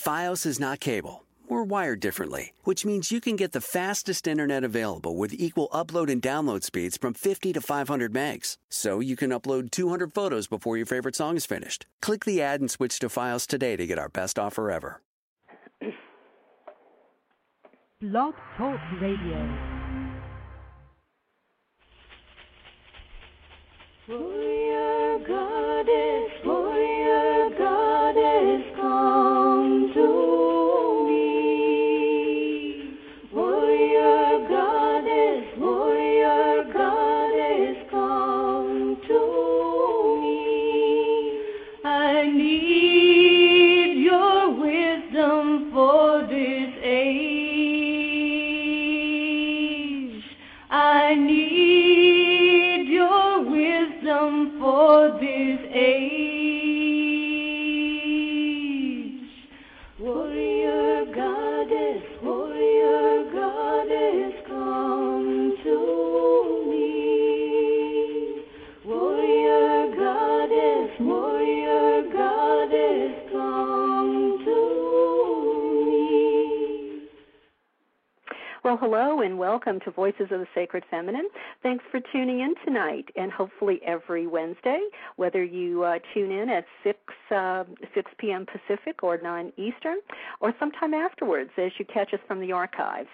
Fios is not cable. We're wired differently, which means you can get the fastest internet available with equal upload and download speeds from 50 to 500 megs. So you can upload 200 photos before your favorite song is finished. Click the ad and switch to Fios today to get our best offer ever. Blog Talk Radio. Warrior hello and welcome to Voices of the Sacred Feminine. Thanks for tuning in tonight, and hopefully every Wednesday, whether you uh, tune in at 6 uh, 6 p.m. Pacific or 9 Eastern, or sometime afterwards as you catch us from the archives.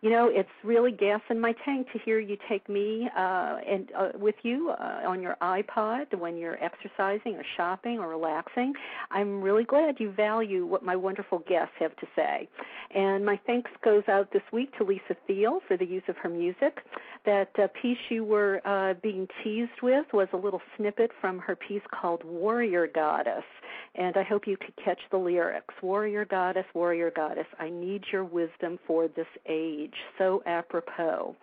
You know, it's really gas in my tank to hear you take me uh, and uh, with you uh, on your iPod when you're exercising or shopping or relaxing. I'm really glad you value what my wonderful guests have to say. And my thanks goes out this week to Lisa Thiel for the use of her music. That uh, piece you were uh, being teased with was a little snippet from her piece called Warrior Goddess. And I hope you could catch the lyrics. Warrior Goddess, Warrior Goddess, I need your wisdom for this age. So apropos.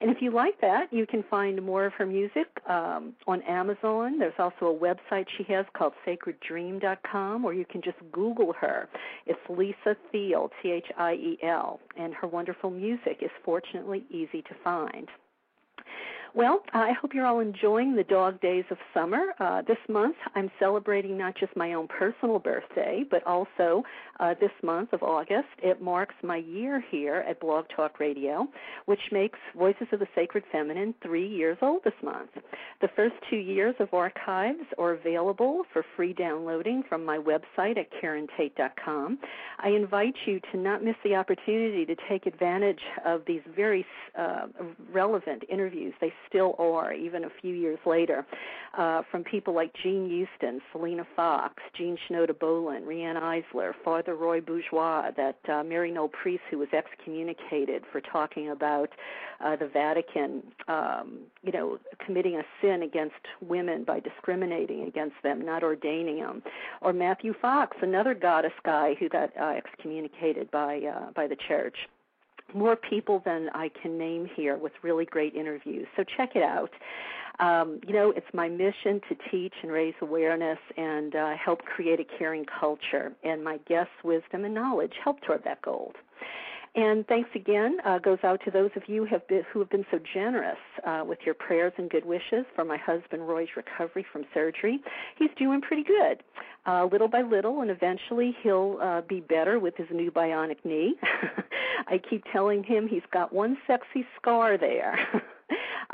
And if you like that, you can find more of her music um, on Amazon. There's also a website she has called sacreddream.com, or you can just Google her. It's Lisa Thiel, T H I E L, and her wonderful music is fortunately easy to find. Well, I hope you're all enjoying the dog days of summer. Uh, this month, I'm celebrating not just my own personal birthday, but also uh, this month of August. It marks my year here at Blog Talk Radio, which makes Voices of the Sacred Feminine three years old this month. The first two years of archives are available for free downloading from my website at KarenTate.com. I invite you to not miss the opportunity to take advantage of these very uh, relevant interviews. They still are, even a few years later, uh, from people like Jean Houston, Selena Fox, Jean Shinoda Bolen, Riane Eisler, Father Roy Bourgeois, that uh, Maryknoll Priest, who was excommunicated for talking about uh, the Vatican, um, you know, committing a sin against women by discriminating against them, not ordaining them, or Matthew Fox, another goddess guy who got uh, excommunicated by uh, by the church more people than I can name here with really great interviews. So check it out. Um, you know, it's my mission to teach and raise awareness and uh, help create a caring culture. And my guests' wisdom and knowledge help toward that goal. And thanks again uh, goes out to those of you have been, who have been so generous uh, with your prayers and good wishes for my husband Roy's recovery from surgery. He's doing pretty good, uh, little by little, and eventually he'll uh, be better with his new bionic knee. I keep telling him he's got one sexy scar there.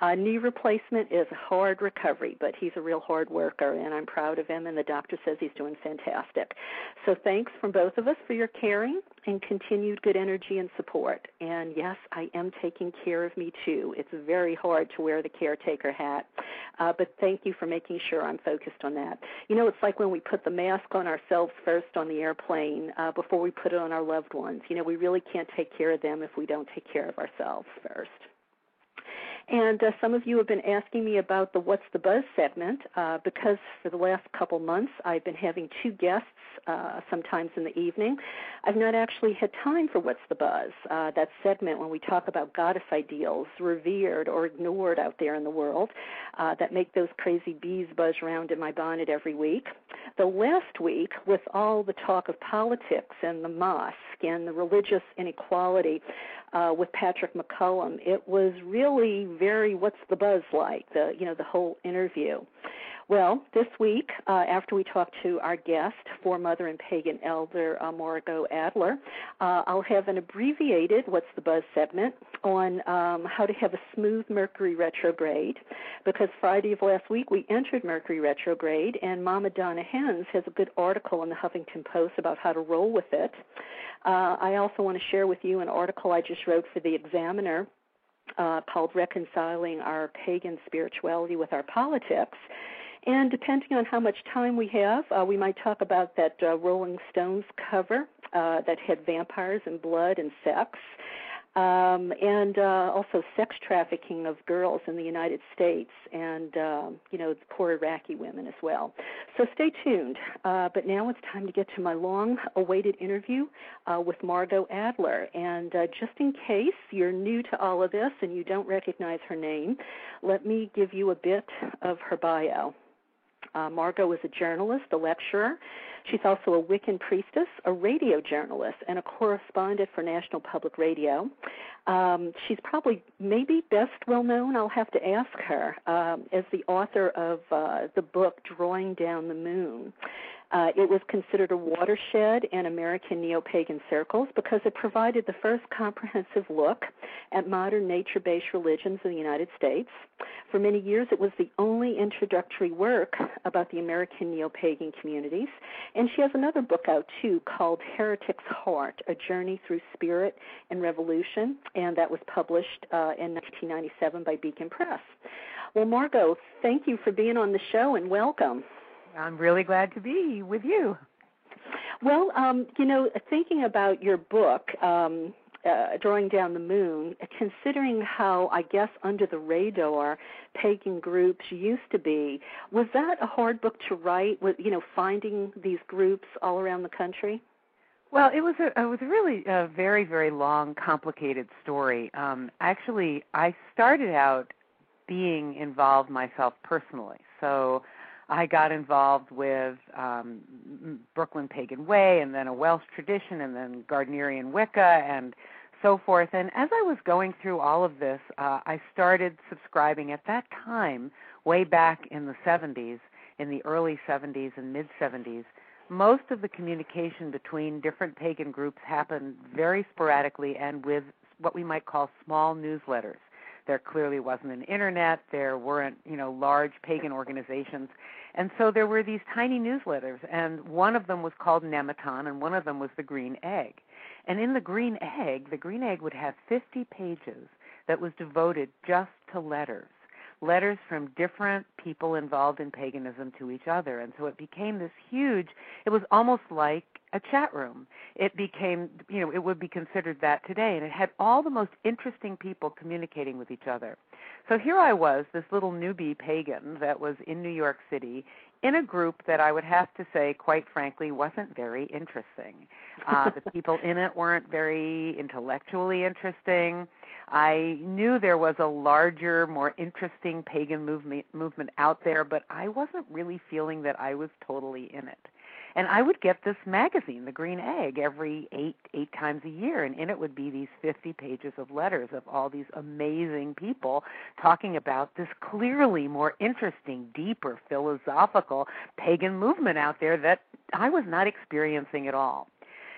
Uh, knee replacement is a hard recovery, but he's a real hard worker, and I'm proud of him, and the doctor says he's doing fantastic. So thanks from both of us for your caring and continued good energy and support. And yes, I am taking care of me too. It's very hard to wear the caretaker hat, uh, but thank you for making sure I'm focused on that. You know, it's like when we put the mask on ourselves first on the airplane uh, before we put it on our loved ones. You know, we really can't take care of them if we don't take care of ourselves first. And uh, some of you have been asking me about the What's the Buzz segment uh, because for the last couple months I've been having two guests uh, sometimes in the evening. I've not actually had time for What's the Buzz, uh, that segment when we talk about goddess ideals revered or ignored out there in the world uh, that make those crazy bees buzz around in my bonnet every week. The last week, with all the talk of politics and the mosque and the religious inequality, uh, with Patrick McCollum. It was really very what's the buzz like the you know the whole interview. Well, this week, uh, after we talk to our guest, foremother and pagan elder uh, Margot Adler, uh, I'll have an abbreviated What's the Buzz segment on um, how to have a smooth Mercury retrograde. Because Friday of last week we entered Mercury retrograde, and Mama Donna Henes has a good article in the Huffington Post about how to roll with it. Uh, I also want to share with you an article I just wrote for the Examiner uh, called Reconciling Our Pagan Spirituality with Our Politics. And depending on how much time we have, uh, we might talk about that uh, Rolling Stones cover uh, that had vampires and blood and sex um, and uh, also sex trafficking of girls in the United States, and um, you know poor Iraqi women as well. So stay tuned. Uh, but now it's time to get to my long-awaited interview uh, with Margot Adler. And uh, just in case you're new to all of this and you don't recognize her name, let me give you a bit of her bio. Uh, Margot is a journalist, a lecturer. She's also a Wiccan priestess, a radio journalist, and a correspondent for National Public Radio. Um, she's probably maybe best well known, I'll have to ask her, um, as the author of uh, the book Drawing Down the Moon. Uh, it was considered a watershed in American neo pagan circles because it provided the first comprehensive look at modern nature based religions in the United States. For many years, it was the only introductory work about the American neo pagan communities. And she has another book out, too, called Heretic's Heart A Journey Through Spirit and Revolution, and that was published uh, in 1997 by Beacon Press. Well, Margot, thank you for being on the show and welcome. I'm really glad to be with you. Well, um, you know, thinking about your book, um, uh, Drawing Down the Moon, considering how, I guess, under the radar pagan groups used to be, was that a hard book to write, with, you know, finding these groups all around the country? Well, it was a it was really a very very long, complicated story. Um, actually, I started out being involved myself personally. So I got involved with um, Brooklyn Pagan Way and then a Welsh tradition and then Gardnerian Wicca and so forth. And as I was going through all of this, uh, I started subscribing at that time, way back in the 70s, in the early 70s and mid 70s. Most of the communication between different pagan groups happened very sporadically and with what we might call small newsletters. There clearly wasn't an internet. There weren't, you know, large pagan organizations. And so there were these tiny newsletters, and one of them was called Nemeton, and one of them was the Green Egg. And in the Green Egg, the Green Egg would have 50 pages that was devoted just to letters letters from different people involved in paganism to each other. And so it became this huge, it was almost like a chat room. It became, you know, it would be considered that today. And it had all the most interesting people communicating with each other. So here I was, this little newbie pagan that was in New York City in a group that I would have to say, quite frankly, wasn't very interesting. Uh, the people in it weren't very intellectually interesting. I knew there was a larger, more interesting pagan movement movement out there, but I wasn't really feeling that I was totally in it and I would get this magazine, The Green Egg, every eight eight times a year, and in it would be these 50 pages of letters of all these amazing people talking about this clearly more interesting, deeper, philosophical pagan movement out there that I was not experiencing at all.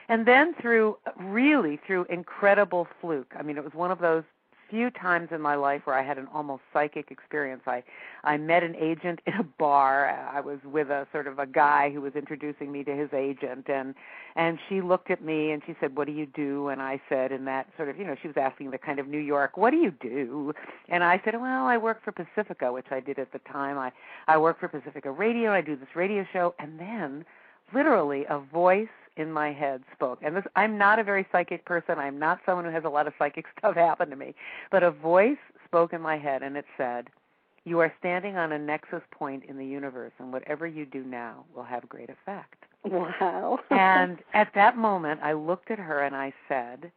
And then through really through incredible fluke. I mean, it was one of those few times in my life where I had an almost psychic experience. I I met an agent in a bar. I was with a sort of a guy who was introducing me to his agent and and she looked at me and she said, "What do you do?" and I said in that sort of, you know, she was asking the kind of New York, "What do you do?" And I said, "Well, I work for Pacifica, which I did at the time. I I work for Pacifica Radio. I do this radio show." And then literally a voice in my head spoke. And this I'm not a very psychic person. I'm not someone who has a lot of psychic stuff happen to me. But a voice spoke in my head and it said, You are standing on a nexus point in the universe and whatever you do now will have great effect. Wow. and at that moment I looked at her and I said,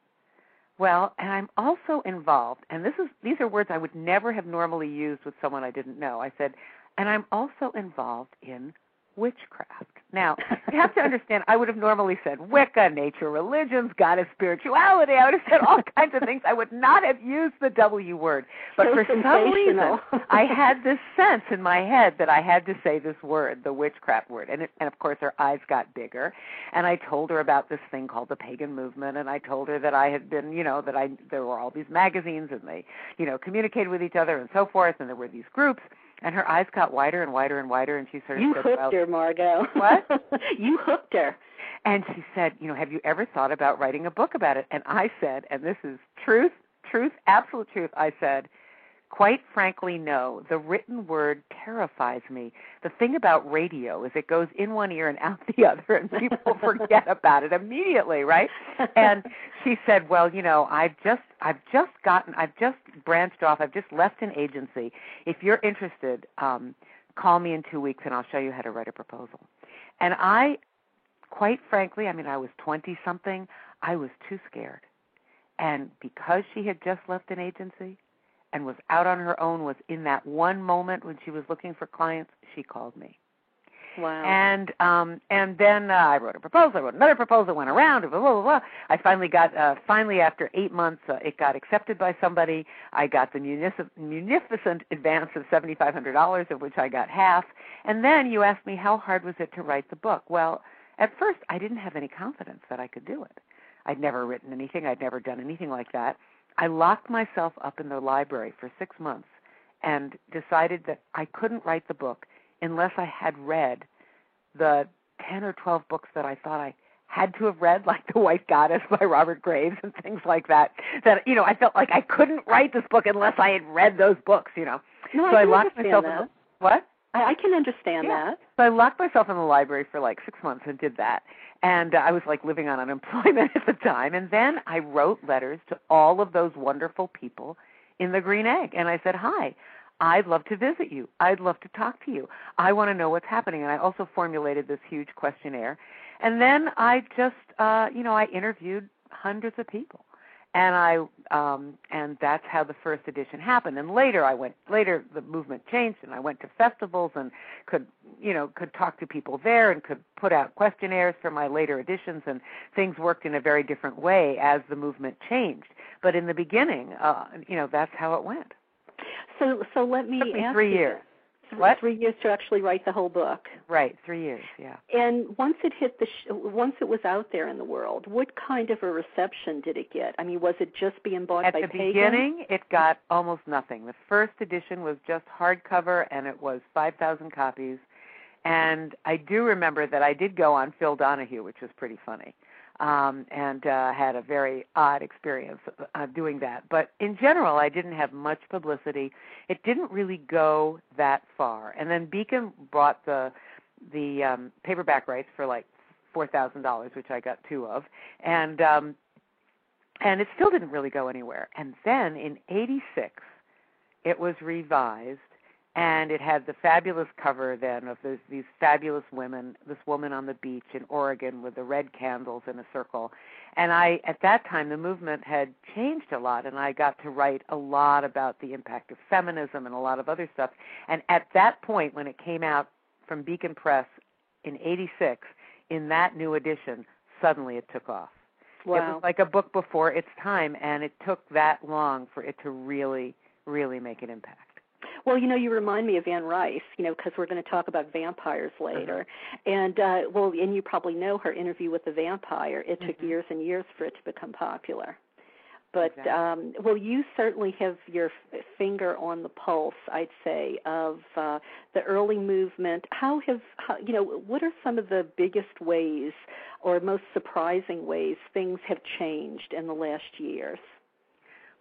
well, and I'm also involved, and this is these are words I would never have normally used with someone I didn't know. I said, and I'm also involved in witchcraft. Now, you have to understand, I would have normally said Wicca, nature religions, goddess spirituality. I would have said all kinds of things. I would not have used the W word. But So for some reason. I had this sense in my head that I had to say this word, the witchcraft word. And, it, and of course, her eyes got bigger. And I told her about this thing called the pagan movement. And I told her that I had been, you know, that I there were all these magazines and they, you know, communicated with each other and so forth. And there were these groups. And her eyes got wider and wider and wider. And she sort of You said, hooked well, her, Margot. What? you hooked her. and she said, you know, have you ever thought about writing a book about it? And I said, and this is truth, truth, absolute truth. I said, quite frankly, no. The written word terrifies me. The thing about radio is it goes in one ear and out the other, and people forget about it immediately, right? And she said, well, you know, I've just, I've just gotten, I've just branched off. I've just left an agency. If you're interested, um, call me in two weeks, and I'll show you how to write a proposal. And I quite frankly, I mean, I was 20 something, I was too scared. And because she had just left an agency and was out on her own, was in that one moment when she was looking for clients, she called me. Wow. And um and then uh, I wrote a proposal, I wrote another proposal, went around, blah blah blah. blah. I finally got uh finally after 8 months uh, it got accepted by somebody. I got the munific- munificent advance of $7500 of which I got half. And then you asked me how hard was it to write the book? Well, at first I didn't have any confidence that I could do it. I'd never written anything, I'd never done anything like that. I locked myself up in the library for 6 months and decided that I couldn't write the book unless I had read the 10 or 12 books that I thought I had to have read, like The White Goddess by Robert Graves and things like that. That, you know, I felt like I couldn't write this book unless I had read those books, you know. no, so I I locked myself that. the, what? I, I can understand Yeah. that. So I locked myself in the library for like six months and did that. And uh, I was like living on unemployment at the time. And then I wrote letters to all of those wonderful people in the Green Egg. And I said, Hi, I'd love to visit you. I'd love to talk to you. I want to know what's happening. And I also formulated this huge questionnaire. And then I just, uh, you know, I interviewed hundreds of people and I um and that's how the first edition happened. And later I went later the movement changed and I went to festivals and could you know could talk to people there and could put out questionnaires for my later editions and things worked in a very different way as the movement changed. But in the beginning uh you know that's how it went. So so let me me ask three you years. This. Th- What? Three years to actually write the whole book. right 3 years yeah And once it hit the sh- once it was out there in the world, what kind of a reception did it get? I mean, was it just being bought At by the pagans? beginning, it got almost nothing. The first edition was just hardcover, and it was 5,000 copies. And I do remember that I did go on Phil Donahue, which was pretty funny, um, and uh, had a very odd experience uh, doing that. But in general, I didn't have much publicity. It didn't really go that far. And then Beacon bought the the um, paperback rights for like four thousand dollars, which I got two of, and um, and it still didn't really go anywhere. And then in '86, it was revised, and it had the fabulous cover then of those, these fabulous women, this woman on the beach in Oregon with the red candles in a circle. And I, at that time, the movement had changed a lot, and I got to write a lot about the impact of feminism and a lot of other stuff. And at that point, when it came out from Beacon Press in '86, in that new edition, suddenly it took off. Wow. It was like a book before its time, and it took that long for it to really, really make an impact. Well, you know, you remind me of Anne Rice, you know, because we're going to talk about vampires later. And uh well, and you probably know her interview with the vampire. It took Mhm. years and years for it to become popular. But Exactly. um well, you certainly have your f- finger on the pulse, I'd say, of uh the early movement. How have how, you know, what are some of the biggest ways or most surprising ways things have changed in the last years?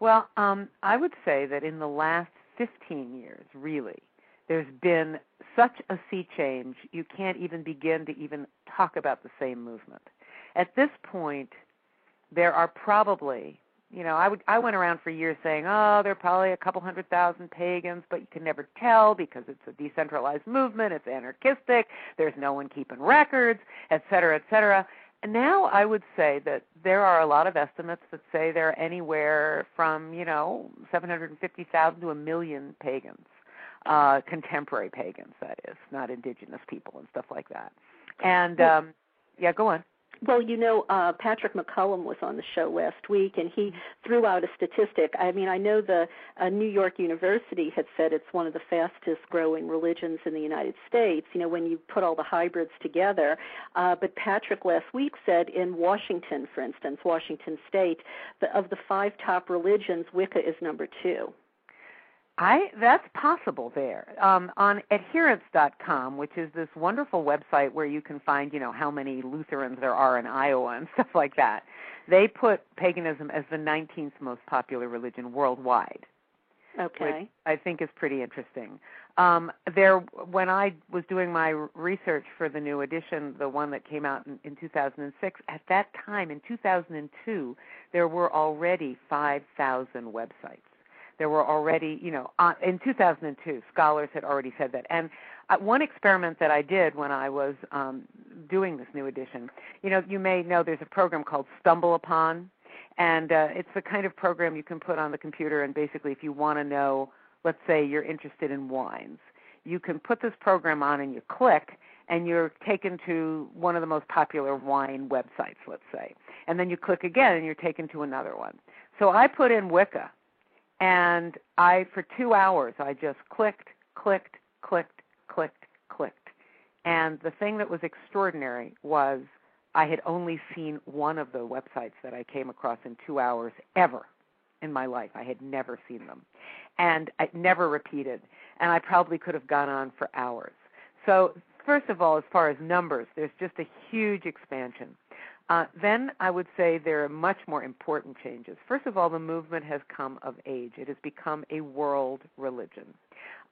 Well, um, I would say that in the last 15 years, really, there's been such a sea change, you can't even begin to even talk about the same movement. At this point, there are probably, you know, I would I went around for years saying, "Oh, there are probably a couple hundred thousand pagans, but you can never tell because it's a decentralized movement, it's anarchistic, there's no one keeping records, et cetera, et cetera." And now I would say that there are a lot of estimates that say there are anywhere from, you know, 750,000 to a million pagans. uh, contemporary pagans, that is, not indigenous people and stuff like that. And um, yeah, go on. Well, you know, uh, Patrick McCollum was on the show last week, and he threw out a statistic. I mean, I know the uh, New York University had said it's one of the fastest growing religions in the United States. You know, when you put all the hybrids together. Uh, but Patrick last week said in Washington, for instance, Washington State, the, of the five top religions, Wicca is number two. I that's possible there. Um, on adherents.com, which is this wonderful website where you can find, you know, how many Lutherans there are in Iowa and stuff like that. They put paganism as the 19th most popular religion worldwide. Okay. Which I think is pretty interesting. Um, there, when I was doing my research for the new edition, the one that came out in, in 2006, at that time in 2002, there were already 5,000 websites there were already, you know, uh, in 2002, scholars had already said that. And uh, one experiment that I did when I was um, doing this new edition, you know, you may know there's a program called StumbleUpon, and uh, it's the kind of program you can put on the computer. And basically, if you want to know, let's say you're interested in wines, you can put this program on and you click, and you're taken to one of the most popular wine websites, let's say. And then you click again, and you're taken to another one. So I put in Wicca and I, for two hours, I just clicked, clicked, clicked, clicked, clicked. And the thing that was extraordinary was I had only seen one of the websites that I came across in two hours ever in my life. I had never seen them. And I never repeated. And I probably could have gone on for hours. So, first of all, as far as numbers, there's just a huge expansion. Uh, then I would say there are much more important changes. First of all, the movement has come of age. It has become a world religion.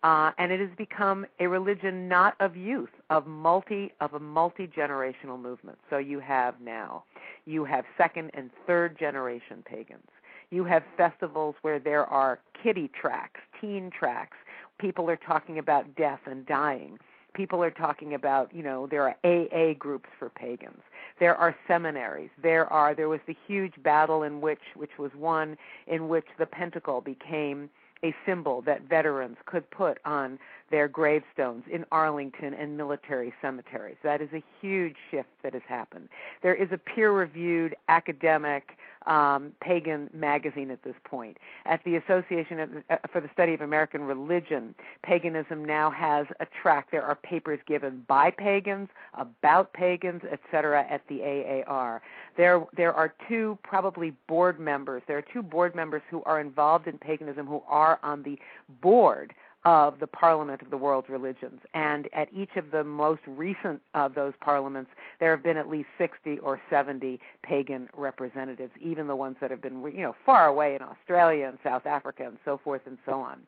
Uh, and it has become a religion not of youth, of multi of a multi generational movement. So you have now, you have second and third generation pagans. You have festivals where there are kiddie tracks, teen tracks. People are talking about death and dying. People are talking about, you know, there are AA groups for pagans. There are seminaries. There are there was the huge battle in which which was one in which the pentacle became a symbol that veterans could put on their gravestones in Arlington and military cemeteries. That is a huge shift that has happened. There is a peer reviewed academic um, pagan magazine at this point. At the Association of, uh, for the Study of American Religion, paganism now has a track. There are papers given by pagans, about pagans, etc. at the AAR. There, there are two probably board members. There are two board members who are involved in paganism who are on the board of the Parliament of the World Religions. And at each of the most recent of those parliaments, there have been at least 60 or 70 pagan representatives, even the ones that have been, you know, far away in Australia and South Africa and so forth and so on.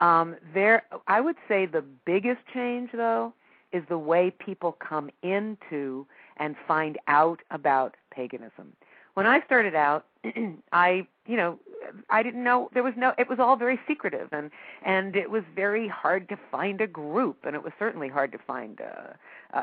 Um, there, I would say the biggest change, though, is the way people come into and find out about paganism. When I started out, I, you know, I didn't know there was no it was all very secretive and and it was very hard to find a group and it was certainly hard to find a,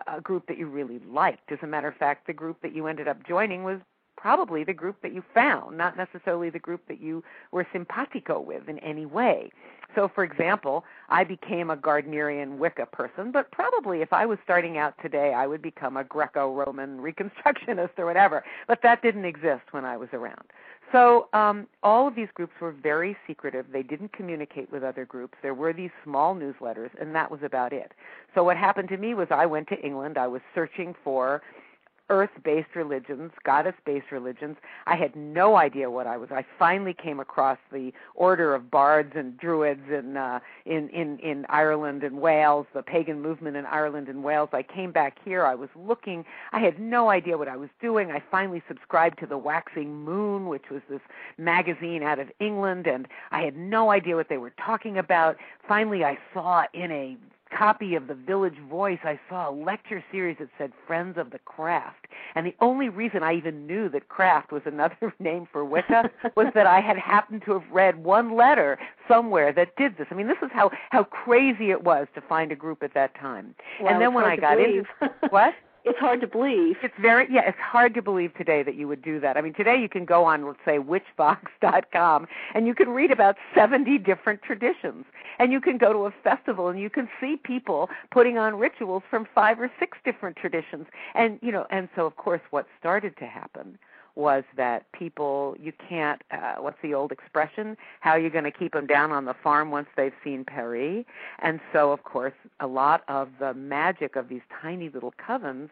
a group that you really liked. As a matter of fact, the group that you ended up joining was probably the group that you found, not necessarily the group that you were simpatico with in any way. So, for example, I became a Gardnerian Wicca person, but probably if I was starting out today, I would become a Greco Roman Reconstructionist or whatever. But that didn't exist when I was around. So um, all of these groups were very secretive. They didn't communicate with other groups. There were these small newsletters, and that was about it. So what happened to me was I went to England. I was searching for earth based religions, goddess based religions. I had no idea what I was. I finally came across the order of bards and druids in uh in, in, in Ireland and Wales, the pagan movement in Ireland and Wales. I came back here, I was looking, I had no idea what I was doing. I finally subscribed to the Waxing Moon, which was this magazine out of England, and I had no idea what they were talking about. Finally I saw in a copy of the Village Voice, I saw a lecture series that said Friends of the Craft. And the only reason I even knew that craft was another name for Wicca was that I had happened to have read one letter somewhere that did this. I mean, this is how how crazy it was to find a group at that time. Well, and then when I got believe. into what? it's hard to believe. It's very yeah, it's hard to believe today that you would do that. I mean, today you can go on let's say witchvox.com and you can read about 70 different traditions. And you can go to a festival and you can see people putting on rituals from five or six different traditions. And you know, and so of course what started to happen was that people you can't uh, what's the old expression? How are you going to keep them down on the farm once they've seen Paris and so of course a lot of the magic of these tiny little covens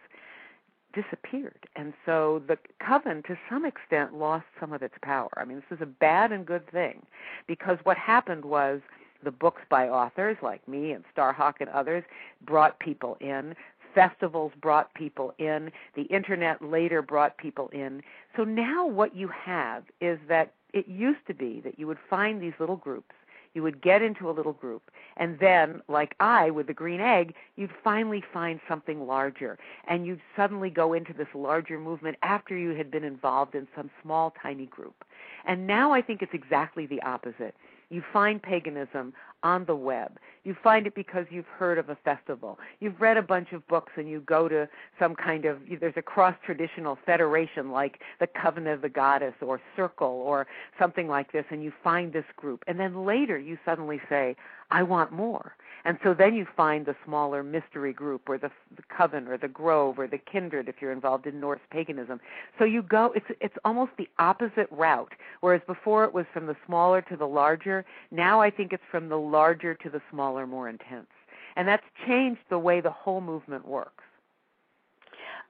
disappeared. And so the coven to some extent lost some of its power. I mean this is a bad and good thing because what happened was the books by authors like me and Starhawk and others brought people in festivals brought people in, the internet later brought people in. So now what you have is that it used to be that you would find these little groups, you would get into a little group, and then, like I with the green egg, you'd finally find something larger, and you'd suddenly go into this larger movement after you had been involved in some small, tiny group. And now I think it's exactly the opposite. You find paganism on the web. You find it because you've heard of a festival. You've read a bunch of books and you go to some kind of there's a cross traditional federation like the Covenant of the Goddess or Circle or something like this and you find this group. And then later you suddenly say, I want more. And so then you find the smaller mystery group or the, the coven or the grove or the kindred if you're involved in Norse paganism. So you go it's it's almost the opposite route. Whereas before it was from the smaller to the larger, now I think it's from the larger to the smaller, more intense. And that's changed the way the whole movement works.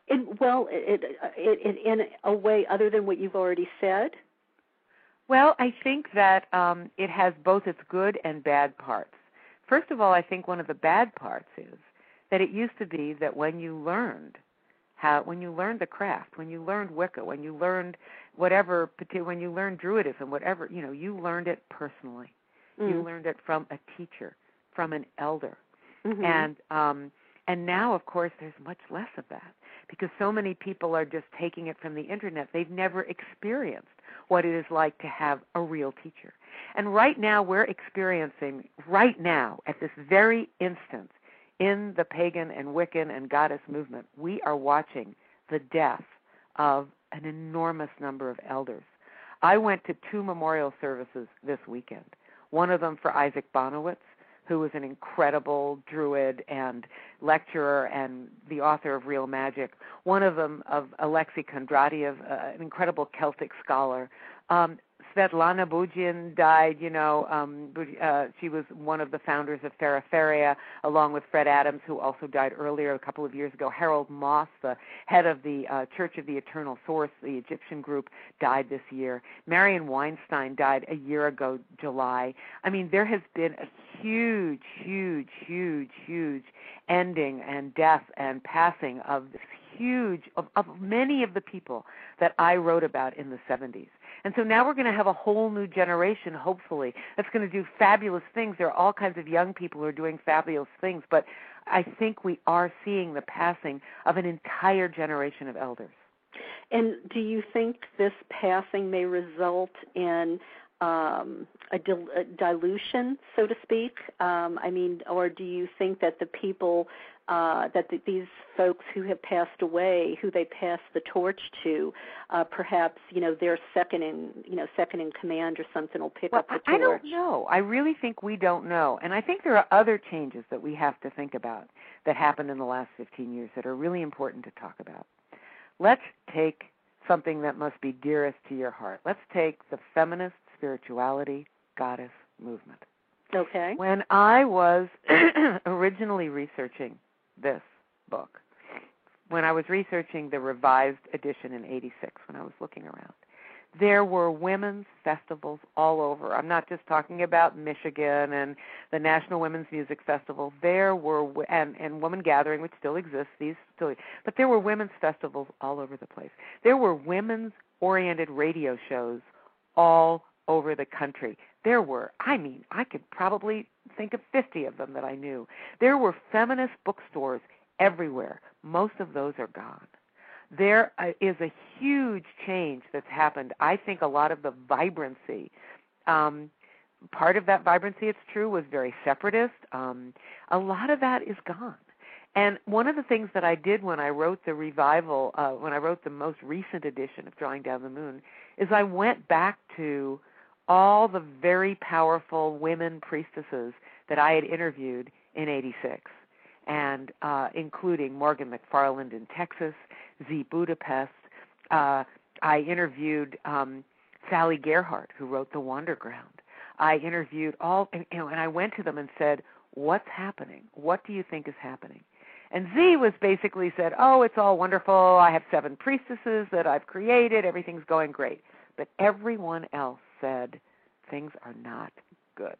It, well, it, it, it, in a way other than what you've already said. Well, I think that um, it has both its good and bad parts. First of all, I think one of the bad parts is that it used to be that when you learned how, when you learned the craft, when you learned Wicca, when you learned whatever, when you learned Druidism, whatever, you know, you learned it personally. Mm. You learned it from a teacher, from an elder, mm-hmm. and um, and now, of course, there's much less of that because so many people are just taking it from the internet. They've never experienced what it is like to have a real teacher. And right now, we're experiencing, right now, at this very instant, in the pagan and Wiccan and goddess movement, we are watching the death of an enormous number of elders. I went to two memorial services this weekend. One of them for Isaac Bonewits, who was an incredible druid and lecturer and the author of Real Magic. One of them of Alexei Kondratiev, uh, an incredible Celtic scholar. Um, Svetlana Butyrin died, you know, um, uh, she was one of the founders of Feraferia, along with Fred Adams, who also died earlier, a couple of years ago. Harold Moss, the head of the uh, Church of the Eternal Source, the Egyptian group, died this year. Marion Weinstein died a year ago, July. I mean, there has been a huge, huge, huge, huge ending and death and passing of this huge, of, of many of the people that I wrote about in the 70s. And so now we're going to have a whole new generation, hopefully, that's going to do fabulous things. There are all kinds of young people who are doing fabulous things, but I think we are seeing the passing of an entire generation of elders. And do you think this passing may result in um, a, dil- a dilution, so to speak? Um, I mean, or do you think that the people uh, that the, these folks who have passed away, who they pass the torch to, uh, perhaps you know their second in you know second in command or something will pick well, up the torch. I don't know. I really think we don't know, and I think there are other changes that we have to think about that happened in the last 15 years that are really important to talk about. Let's take something that must be dearest to your heart. Let's take the feminist spirituality goddess movement. Okay. When I was originally researching this book when I was researching the revised edition in 86 when I was looking around. There were women's festivals all over. I'm not just talking about Michigan and the National Women's Music Festival. There were and and Woman Gathering, which still exists. These still, but there were women's festivals all over the place. There were women's oriented radio shows all over the country. There were, I mean, I could probably think of 50 of them that I knew. There were feminist bookstores everywhere. Most of those are gone. There uh, a huge change that's happened. I think a lot of the vibrancy, um, part of that vibrancy, it's true, was very separatist. Um, a lot of that is gone. And one of the things that I did when I wrote the revival, uh, when I wrote the most recent edition of Drawing Down the Moon, is I went back to all the very powerful women priestesses that I had interviewed in 86, and uh, including Morgan McFarland in Texas, Z Budapest. Uh, I interviewed um, Sally Gearhart, who wrote The Wanderground. I interviewed all, and, you know, and I went to them and said, "What's happening? What do you think is happening?" And Z was basically said, "Oh, it's all wonderful. I have seven priestesses that I've created. Everything's going great." But everyone else said things are not good.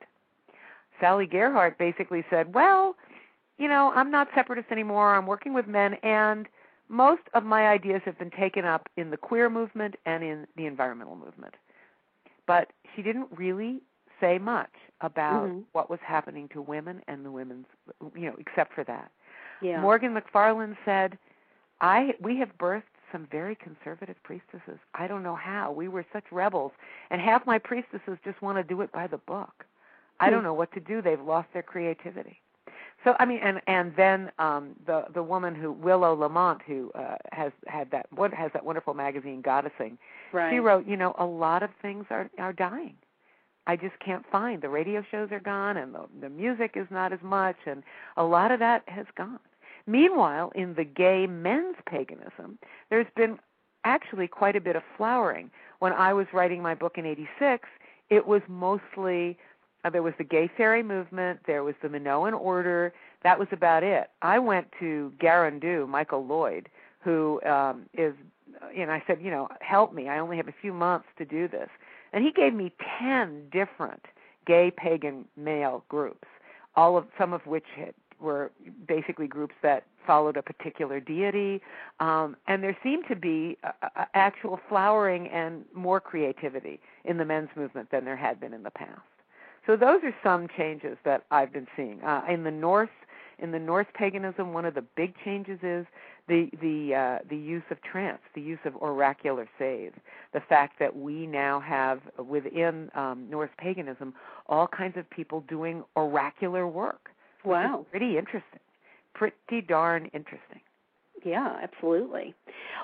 Sally Gearhart basically said, "Well, you know, I'm not separatist anymore. I'm working with men and most of my ideas have been taken up in the queer movement and in the environmental movement." But she didn't really say much about Mhm. what was happening to women and the women's, you know, except for that. Yeah. Morgan McFarland said, "I we have birthed some very conservative priestesses. I don't know how. We were such rebels, and half my priestesses just want to do it by the book. I Hmm. don't know what to do. They've lost their creativity." So I mean, and and then um, the the woman who Willow LaMonte, who uh, has had that what has that wonderful magazine Goddessing, right. she wrote, you know, a lot of things are are dying. I just can't find the radio shows are gone, and the the music is not as much, and a lot of that has gone. Meanwhile, in the gay men's paganism, there's been actually quite a bit of flowering. When I was writing my book in '86, it was mostly uh, there was the gay fairy movement, there was the Minoan order. That was about it. I went to Garandu, Michael Lloyd, who um, is, and I said, you know, help me. I only have a few months to do this, and he gave me ten different gay pagan male groups, all of some of which had, were basically groups that followed a particular deity, um, and there seemed to be a, a actual flowering and more creativity in the men's movement than there had been in the past. So those are some changes that I've been seeing uh, in the North. In the Norse paganism, one of the big changes is the the uh, the use of trance, the use of oracular saves, the fact that we now have within um, Norse paganism all kinds of people doing oracular work. Wow. pretty interesting, pretty darn interesting. Yeah, absolutely.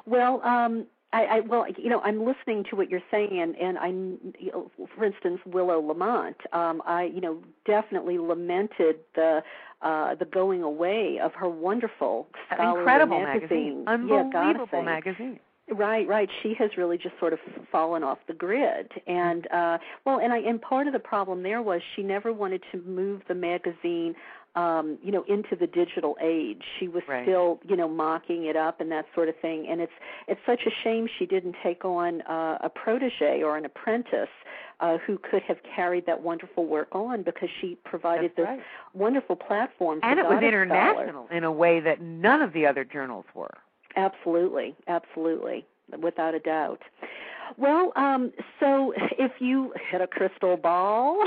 Well, um, I, I well, you know, I'm listening to what you're saying, and, and I, you know, for instance, Willow LaMonte. Um, I, you know, definitely lamented the uh, the going away of her wonderful incredible magazine. magazine, unbelievable Goddessing. magazine. Right, right. She has really just sort of fallen off the grid, and uh, well, and I and part of the problem there was she never wanted to move the magazine, um, you know, into the digital age. She was Right. still, you know, mocking it up and that sort of thing. And it's it's such a shame she didn't take on uh, a protege or an apprentice uh, who could have carried that wonderful work on because she provided That's this right. wonderful platform. And it was international in a way that none of the other journals were. Absolutely, absolutely, without a doubt. Well, um, so if you hit a crystal ball,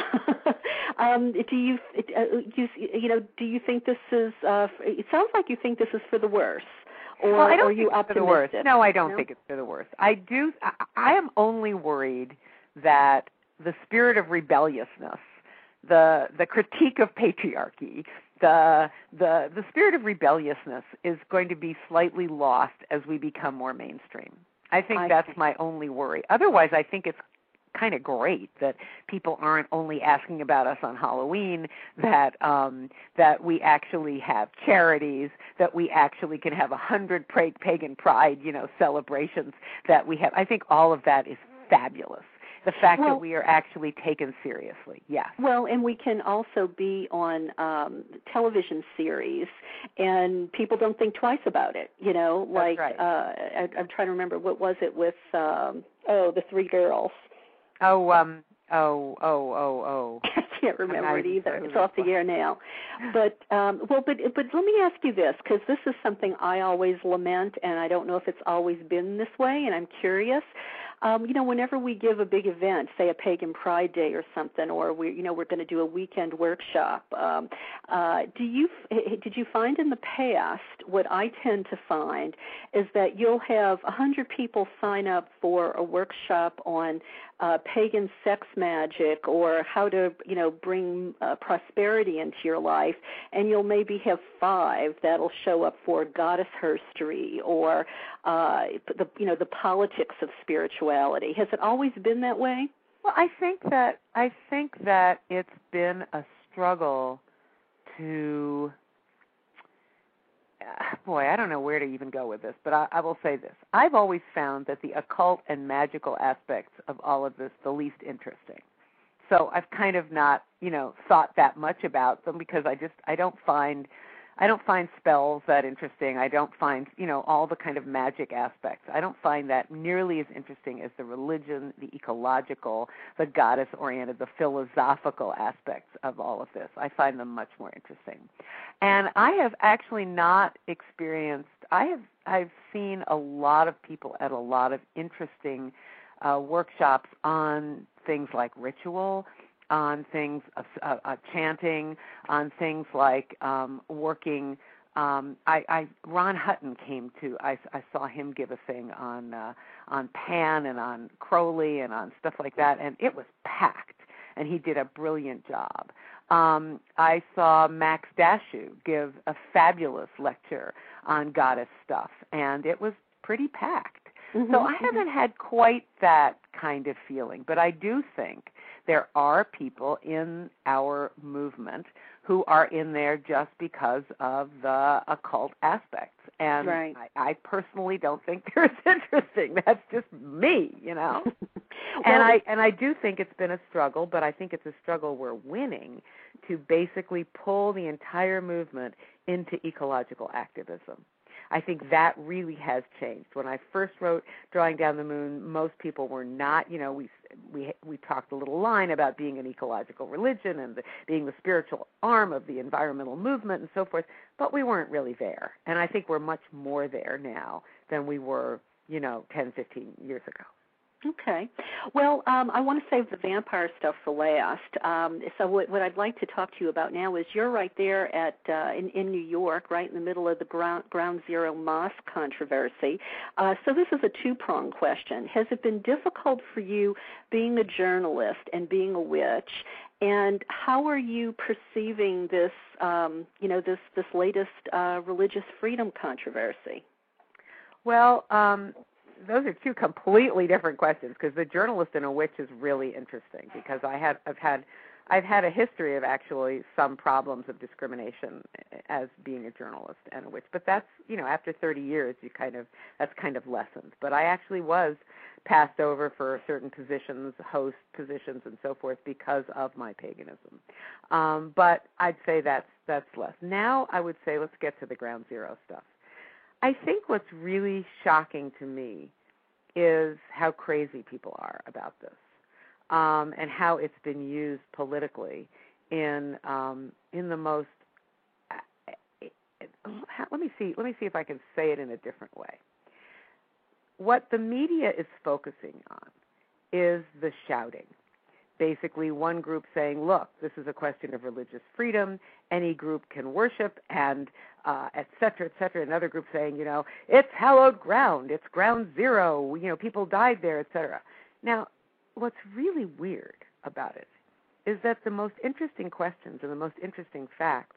um, do you, uh, you you know do you think this is? Uh, it sounds like you think this is for the worse, or well, I don't are you optimistic? for the worst. No, I don't No? think it's for the worst. I do. I, I am only worried that the spirit of rebelliousness, the the critique of patriarchy, the the the spirit of rebelliousness is going to be slightly lost as we become more mainstream. I think I that's my only worry. Otherwise, I think it's kind of great that people aren't only asking about us on Halloween that um that we actually have charities that we actually can have a hundred pagan pride you know celebrations that we have. I think all of that is fabulous the fact Well- that we are actually taken seriously yes Well, and we can also be on um television series, and people don't think twice about it. You know, like right. uh, I, I'm trying to remember what was it with um oh the three girls. oh um oh oh oh oh I can't remember it either. It's off the air now. But um well but but let me ask you this because this is something I always lament and I don't know if it's always been this way and I'm curious. Um, you know, whenever we give a big event, say a pagan pride day or something, or we, you know, we're going to do a weekend workshop, um, uh, do you did you find in the past what I tend to find is that you'll have a hundred people sign up for a workshop on uh, pagan sex magic or how to you know bring uh, prosperity into your life, and you'll maybe have five that'll show up for goddess herstory or uh, the you know the politics of spirituality. Has it always been that way? Well, I think that I think that it's been a struggle to uh, boy, I don't know where to even go with this, but I, I will say this. I've always found that the occult and magical aspects of all of this the least interesting. So I've kind of not, you know, thought that much about them because I just I don't find I don't find spells that interesting. I don't find, you know, all the kind of magic aspects. I don't find that nearly as interesting as the religion, the ecological, the goddess oriented, the philosophical aspects of all of this. I find them much more interesting. And I have actually not experienced I have I've seen a lot of people at a lot of interesting uh, workshops on things like ritual on things of uh, uh, chanting, on things like um, working. Um, I, I Ron Hutton came to. I, I saw him give a thing on uh, on Pan and on Crowley and on stuff like that, and it was packed. And he did a brilliant job. Um, I saw Max Dashu give a fabulous lecture on goddess stuff, and it was pretty packed. Mm-hmm, so I mm-hmm. haven't had quite that kind of feeling, but I do think there are people in our movement who are in there just because of the occult aspects. And right. I, I personally don't think they're as interesting. That's just me, you know. well, and I and I do think it's been a struggle, but I think it's a struggle we're winning to basically pull the entire movement into ecological activism. I think that really has changed. When I first wrote Drawing Down the Moon, most people were not, you know, we we we talked a little line about being an ecological religion and the, being the spiritual arm of the environmental movement and so forth, but we weren't really there. And I think we're much more there now than we were, you know, 10, 15 years ago. Okay. Well, um, I want to save the vampire stuff for last. Um, so what, what I'd like to talk to you about now is you're right there at uh, in, in New York, right in the middle of the ground, ground zero mosque controversy. Uh, so this is a two-pronged question. Has it been difficult for you being a journalist and being a witch? And how are you perceiving this, um, you know, this this latest uh, religious freedom controversy? Well, um, those are two completely different questions because the journalist and a witch is really interesting because I have I've had I've had a history of actually some problems of discrimination as being a journalist and a witch. But that's you know after 30 years you kind of that's kind of lessened. But I actually was passed over for certain positions, host positions, and so forth because of my paganism. Um, but I'd say that's that's less. Now I would say let's get to the ground zero stuff. I think what's really shocking to me is how crazy people are about this, um, and how it's been used politically in um, in the most. Uh, let me see. Let me see if I can say it in a different way. What the media is focusing on is the shouting basically one group saying, look, this is a question of religious freedom. Any group can worship, and uh, et cetera, et cetera. Another group saying, you know, it's hallowed ground. It's ground zero. You know, people died there, et cetera. Now, what's really weird about it is that the most interesting questions and the most interesting facts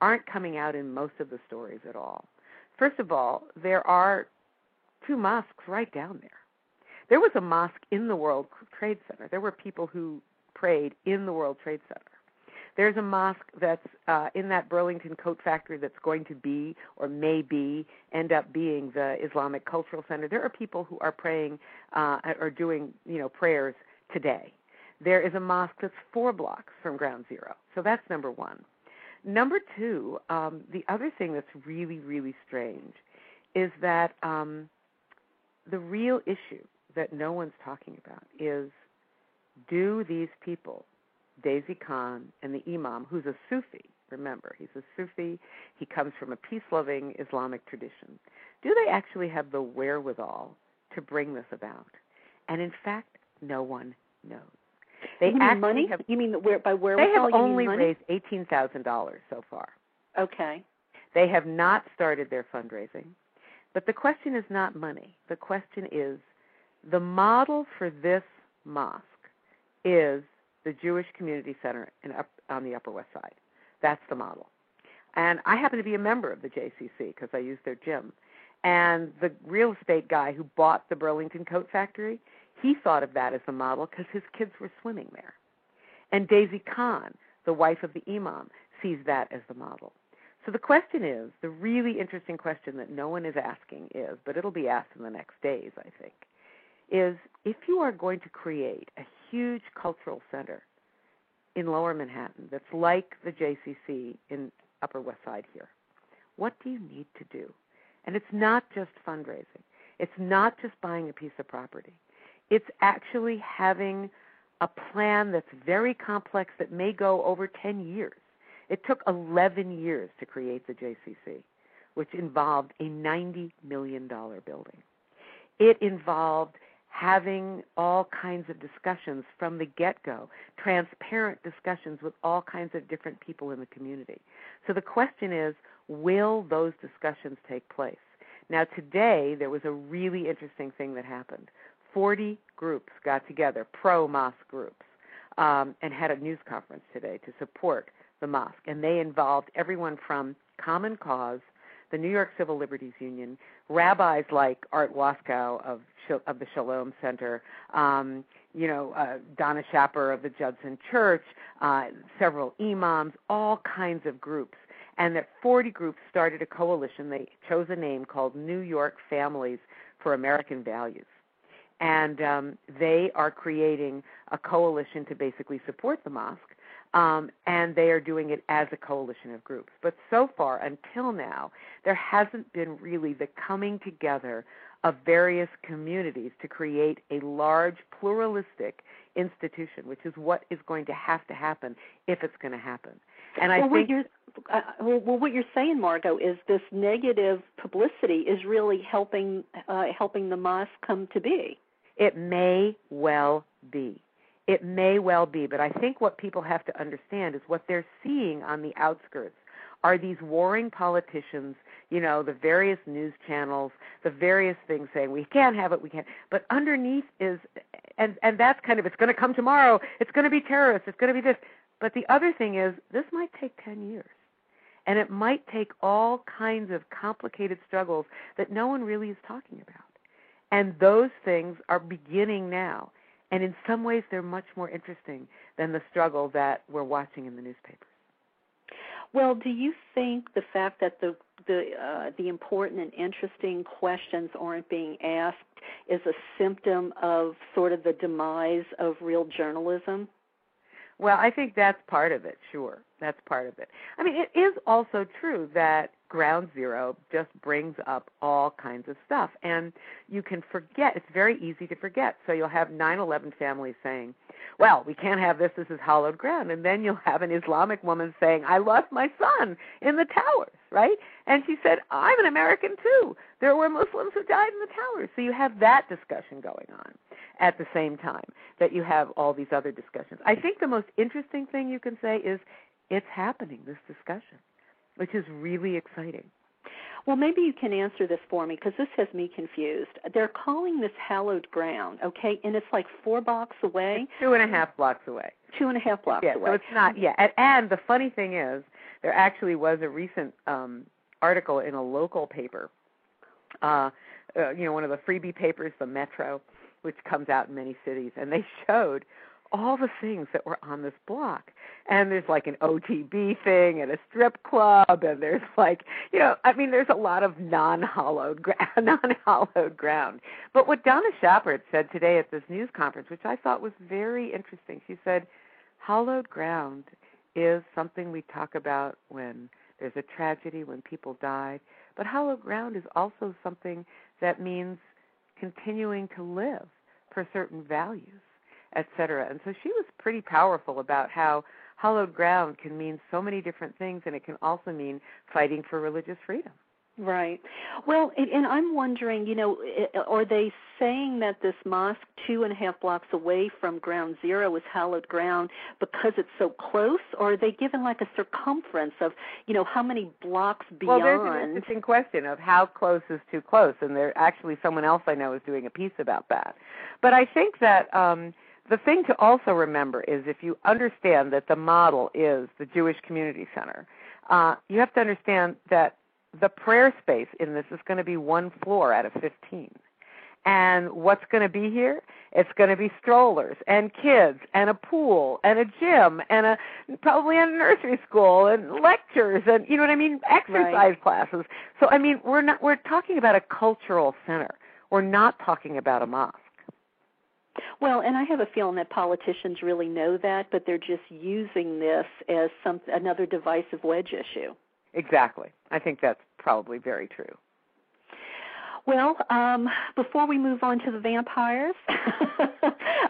aren't coming out in most of the stories at all. First of all, there are two mosques right down there. There was a mosque in the World Trade Center. There were people who prayed in the World Trade Center. There's a mosque that's uh, in that Burlington coat factory that's going to be or may be end up being the Islamic Cultural Center. There are people who are praying uh, or doing you know prayers today. There is a mosque that's four blocks from Ground Zero. So that's number one. Number two, um, the other thing that's really really strange is that um, the real issue that no one's talking about is do these people, Daisy Khan and the Imam, who's a Sufi, remember, he's a Sufi, he comes from a peace loving Islamic tradition, do they actually have the wherewithal to bring this about? And in fact, no one knows. They you mean money? have you mean where by where they have only raised eighteen thousand dollars so far. Okay. They have not started their fundraising. But the question is not money. The question is the model for this mosque is the Jewish Community Center up, on the Upper West Side. That's the model. And I happen to be a member of the JCC because I use their gym. And the real estate guy who bought the Burlington Coat Factory, he thought of that as the model because his kids were swimming there. And Daisy Khan, the wife of the imam, sees that as the model. So the question is the really interesting question that no one is asking is, but it'll be asked in the next days, I think, is if you are going to create a huge cultural center in lower Manhattan that's like the JCC in Upper West Side here, what do you need to do? And it's not just fundraising, it's not just buying a piece of property, it's actually having a plan that's very complex that may go over 10 years. It took 11 years to create the JCC, which involved a $90 million building. It involved having all kinds of discussions from the get go, transparent discussions with all kinds of different people in the community. So the question is will those discussions take place? Now, today, there was a really interesting thing that happened. 40 groups got together, pro mosque groups, um, and had a news conference today to support the mosque. And they involved everyone from Common Cause, the New York Civil Liberties Union, rabbis like Art Waskow of of the Shalom Center, um, you know, uh, Donna Schaper of the Judson Church, uh, several imams, all kinds of groups. And that 40 groups started a coalition. They chose a name called New York Families for American Values. And um, they are creating a coalition to basically support the mosque. Um, and they are doing it as a coalition of groups. But so far, until now, there hasn't been really the coming together of various communities to create a large pluralistic institution, which is what is going to have to happen if it's going to happen. And well, I what think you're, uh, well, well, what you're saying, Margot, is this negative publicity is really helping uh, helping the mosque come to be. it may well be. It may well be, but I think what people have to understand is what they're seeing on the outskirts are these warring politicians, you know, the various news channels, the various things saying we can't have it, we can't. But underneath is, and and that's kind of it's going to come tomorrow. It's going to be terrorists. It's going to be this. But the other thing is, this might take ten years, and it might take all kinds of complicated struggles that no one really is talking about. And those things are beginning now. And in some ways, they're much more interesting than the struggle that we're watching in the newspapers. Well, do you think the fact that the the uh, the important and interesting questions aren't being asked is a symptom of sort of the demise of real journalism? Well, I think that's part of it, sure. That's part of it. I mean, it is also true that ground zero just brings up all kinds of stuff. And you can forget. It's very easy to forget. So you'll have 9 11 families saying, well, we can't have this. This is hallowed ground. And then you'll have an Islamic woman saying, I lost my son in the towers, right? And she said, I'm an American too. There were Muslims who died in the towers. So you have that discussion going on at the same time that you have all these other discussions. I think the most interesting thing you can say is it's happening, this discussion, which is really exciting. Well, maybe you can answer this for me because this has me confused. They're calling this hallowed ground, okay, and it's like four blocks away, It's two and a half blocks away. two and a half blocks Yeah, away. so it's not. Yeah, and, and the funny thing is, there actually was a recent um, article in a local paper, uh, uh, you know, one of the freebie papers, the Metro, which comes out in many cities, and they showed all the things that were on this block. And there's like an OTB thing and a strip club, and there's like, you know, I mean, there's a lot of non-hollowed, non-hollowed ground. But what Donna Schaper said today at this news conference, which I thought was very interesting, she said, hollowed ground is something we talk about when there's a tragedy, when people died. But hollowed ground is also something that means continuing to live for certain values, et cetera. And so she was pretty powerful about how hallowed ground can mean so many different things, and it can also mean fighting for religious freedom. Right. Well, and, and I'm wondering, you know, are they saying that this mosque, two and a half blocks away from Ground Zero, is hallowed ground because it's so close, or are they given like a circumference of, you know, how many blocks beyond? Well, there's an interesting question of how close is too close, and there actually someone else I know is doing a piece about that. But I think that um, the thing to also remember is if you understand that the model is the Jewish Community Center, uh, you have to understand that the prayer space in this is going to be one floor out of 15. And what's going to be here? It's going to be strollers and kids and a pool and a gym and a probably a nursery school and lectures and you know what I mean, exercise Right. classes. So I mean, we're not we're talking about a cultural center. We're not talking about a mosque. Well, and I have a feeling that politicians really know that, but they're just using this as some another divisive wedge issue. Exactly. I think that's probably very true. Well, um, before we move on to the vampires,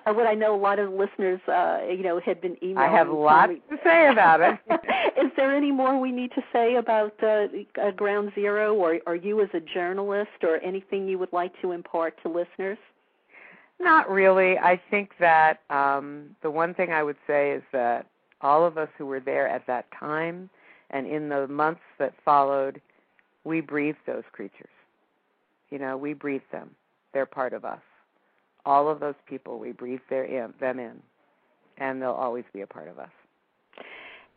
what I know a lot of listeners, uh, you know, had been emailing. I have lots me- to say about it. Is there any more we need to say about uh, uh, Ground Zero, or, are you as a journalist, or anything you would like to impart to listeners? Not really. I think that um, the one thing I would say is that all of us who were there at that time and in the months that followed, we breathed those creatures. You know, we breathed them. They're part of us. All of those people, we breathed their in, them in, and they'll always be a part of us.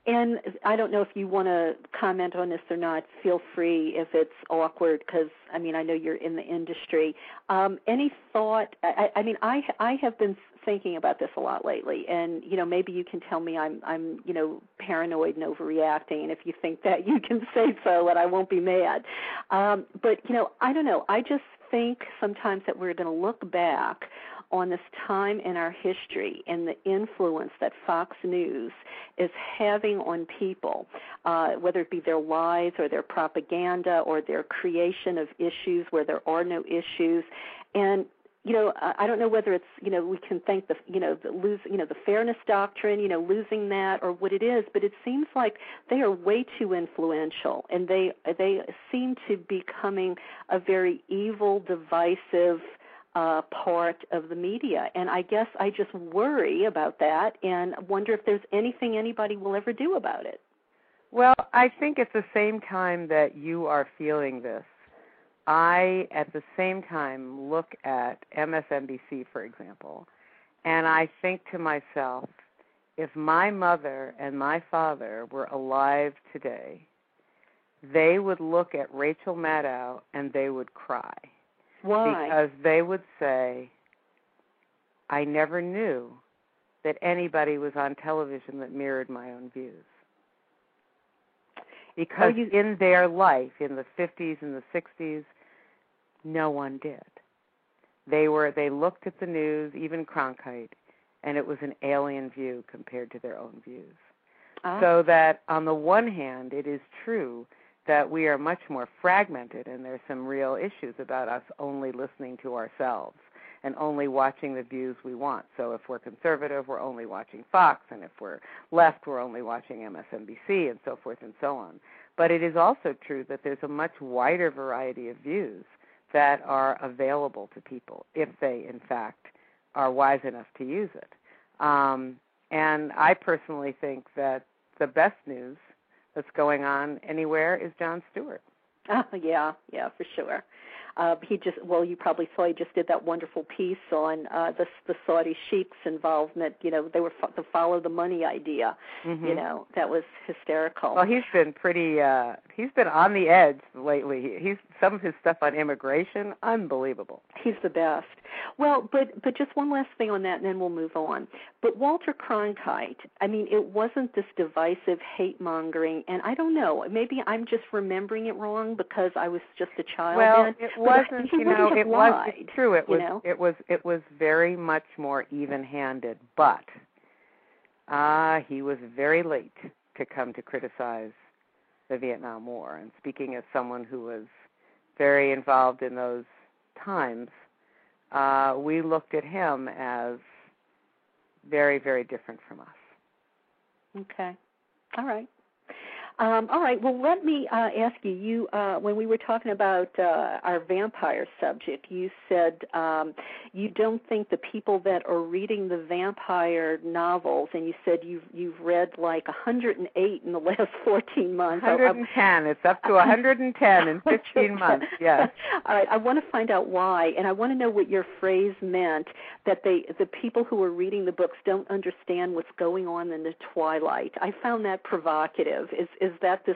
And I don't know if you want to comment on this or not. Feel free if it's awkward, because I mean I know you're in the industry. Um, any thought? I, I mean I I have been thinking about this a lot lately, and you know maybe you can tell me I'm I'm you know paranoid and overreacting, and if you think that you can say so, and I won't be mad. Um, but you know I don't know. I just think sometimes that we're going to look back on this time in our history and the influence that Fox News is having on people, uh, whether it be their lies or their propaganda or their creation of issues where there are no issues. And you know, I don't know whether it's you know we can thank the you know the lose you know the fairness doctrine, you know, losing that or what it is, but it seems like they are way too influential, and they they seem to be becoming a very evil, divisive uh, part of the media. And I guess I just worry about that and wonder if there's anything anybody will ever do about it. Well, I think at the same time that you are feeling this, I, at the same time, look at MSNBC, for example, and I think to myself, if my mother and my father were alive today, they would look at Rachel Maddow and they would cry Why? because they would say, I never knew that anybody was on television that mirrored my own views. Because you- in their life, in the 50s and the 60s, no one did. They were they looked at the news, even Cronkite, and it was an alien view compared to their own views. Ah. So that on the one hand, it is true that we are much more fragmented, and there's some real issues about us only listening to ourselves and only watching the views we want. So if we're conservative, we're only watching Fox, and if we're left, we're only watching MSNBC, and so forth and so on. But it is also true that there's a much wider variety of views that are available to people if they, in fact, are wise enough to use it. Um, and I personally think that the best news that's going on anywhere is Jon Stewart. Oh, yeah, yeah, for sure. Uh, he just well, you probably saw he just did that wonderful piece on uh, the the Saudi sheiks' involvement. You know, they were fo- the follow the money idea. Mhm. You know, that was hysterical. Well, he's been pretty. uh He's been on the edge lately. He- He's some of his stuff on immigration, unbelievable. He's the best. Well, but but just one last thing on that, and then we'll move on. But Walter Cronkite, I mean, it wasn't this divisive hate mongering, and I don't know. Maybe I'm just remembering it wrong because I was just a child well, then. it wasn't. he You know, it was lied, it's true. It you was. know? It was. It was very much more even-handed, but uh he was very late to come to criticize the Vietnam War. And speaking as someone who was very involved in those times, uh, we looked at him as very, very different from us. Okay. All right. Um, all right. Well, let me uh, ask you. You, uh, when we were talking about uh, our vampire subject, you said um, you don't think the people that are reading the vampire novels, and you said you've you've read like 108 in the last 14 months. 110. It's up to 110 in 15 months. Yes. All right. I want to find out why, and I want to know what your phrase meant. That they, the people who are reading the books, don't understand what's going on in the twilight. I found that provocative. Is is that this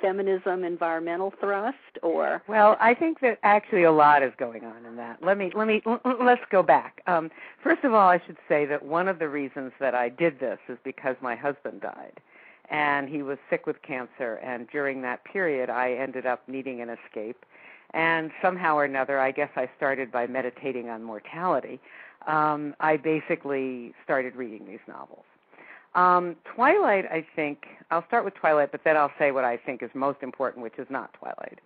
feminism environmental thrust or? Well i think that actually a lot is going on in that. Let me let me let's go back. Um, first of all i should say that one of the reasons that i did this is because my husband died and he was sick with cancer and during that period i ended up needing an escape. And somehow or another i guess i started by meditating on mortality. Um, i basically started reading these novels um, Twilight, I think, I'll start with Twilight, but then I'll say what I think is most important, which is not Twilight.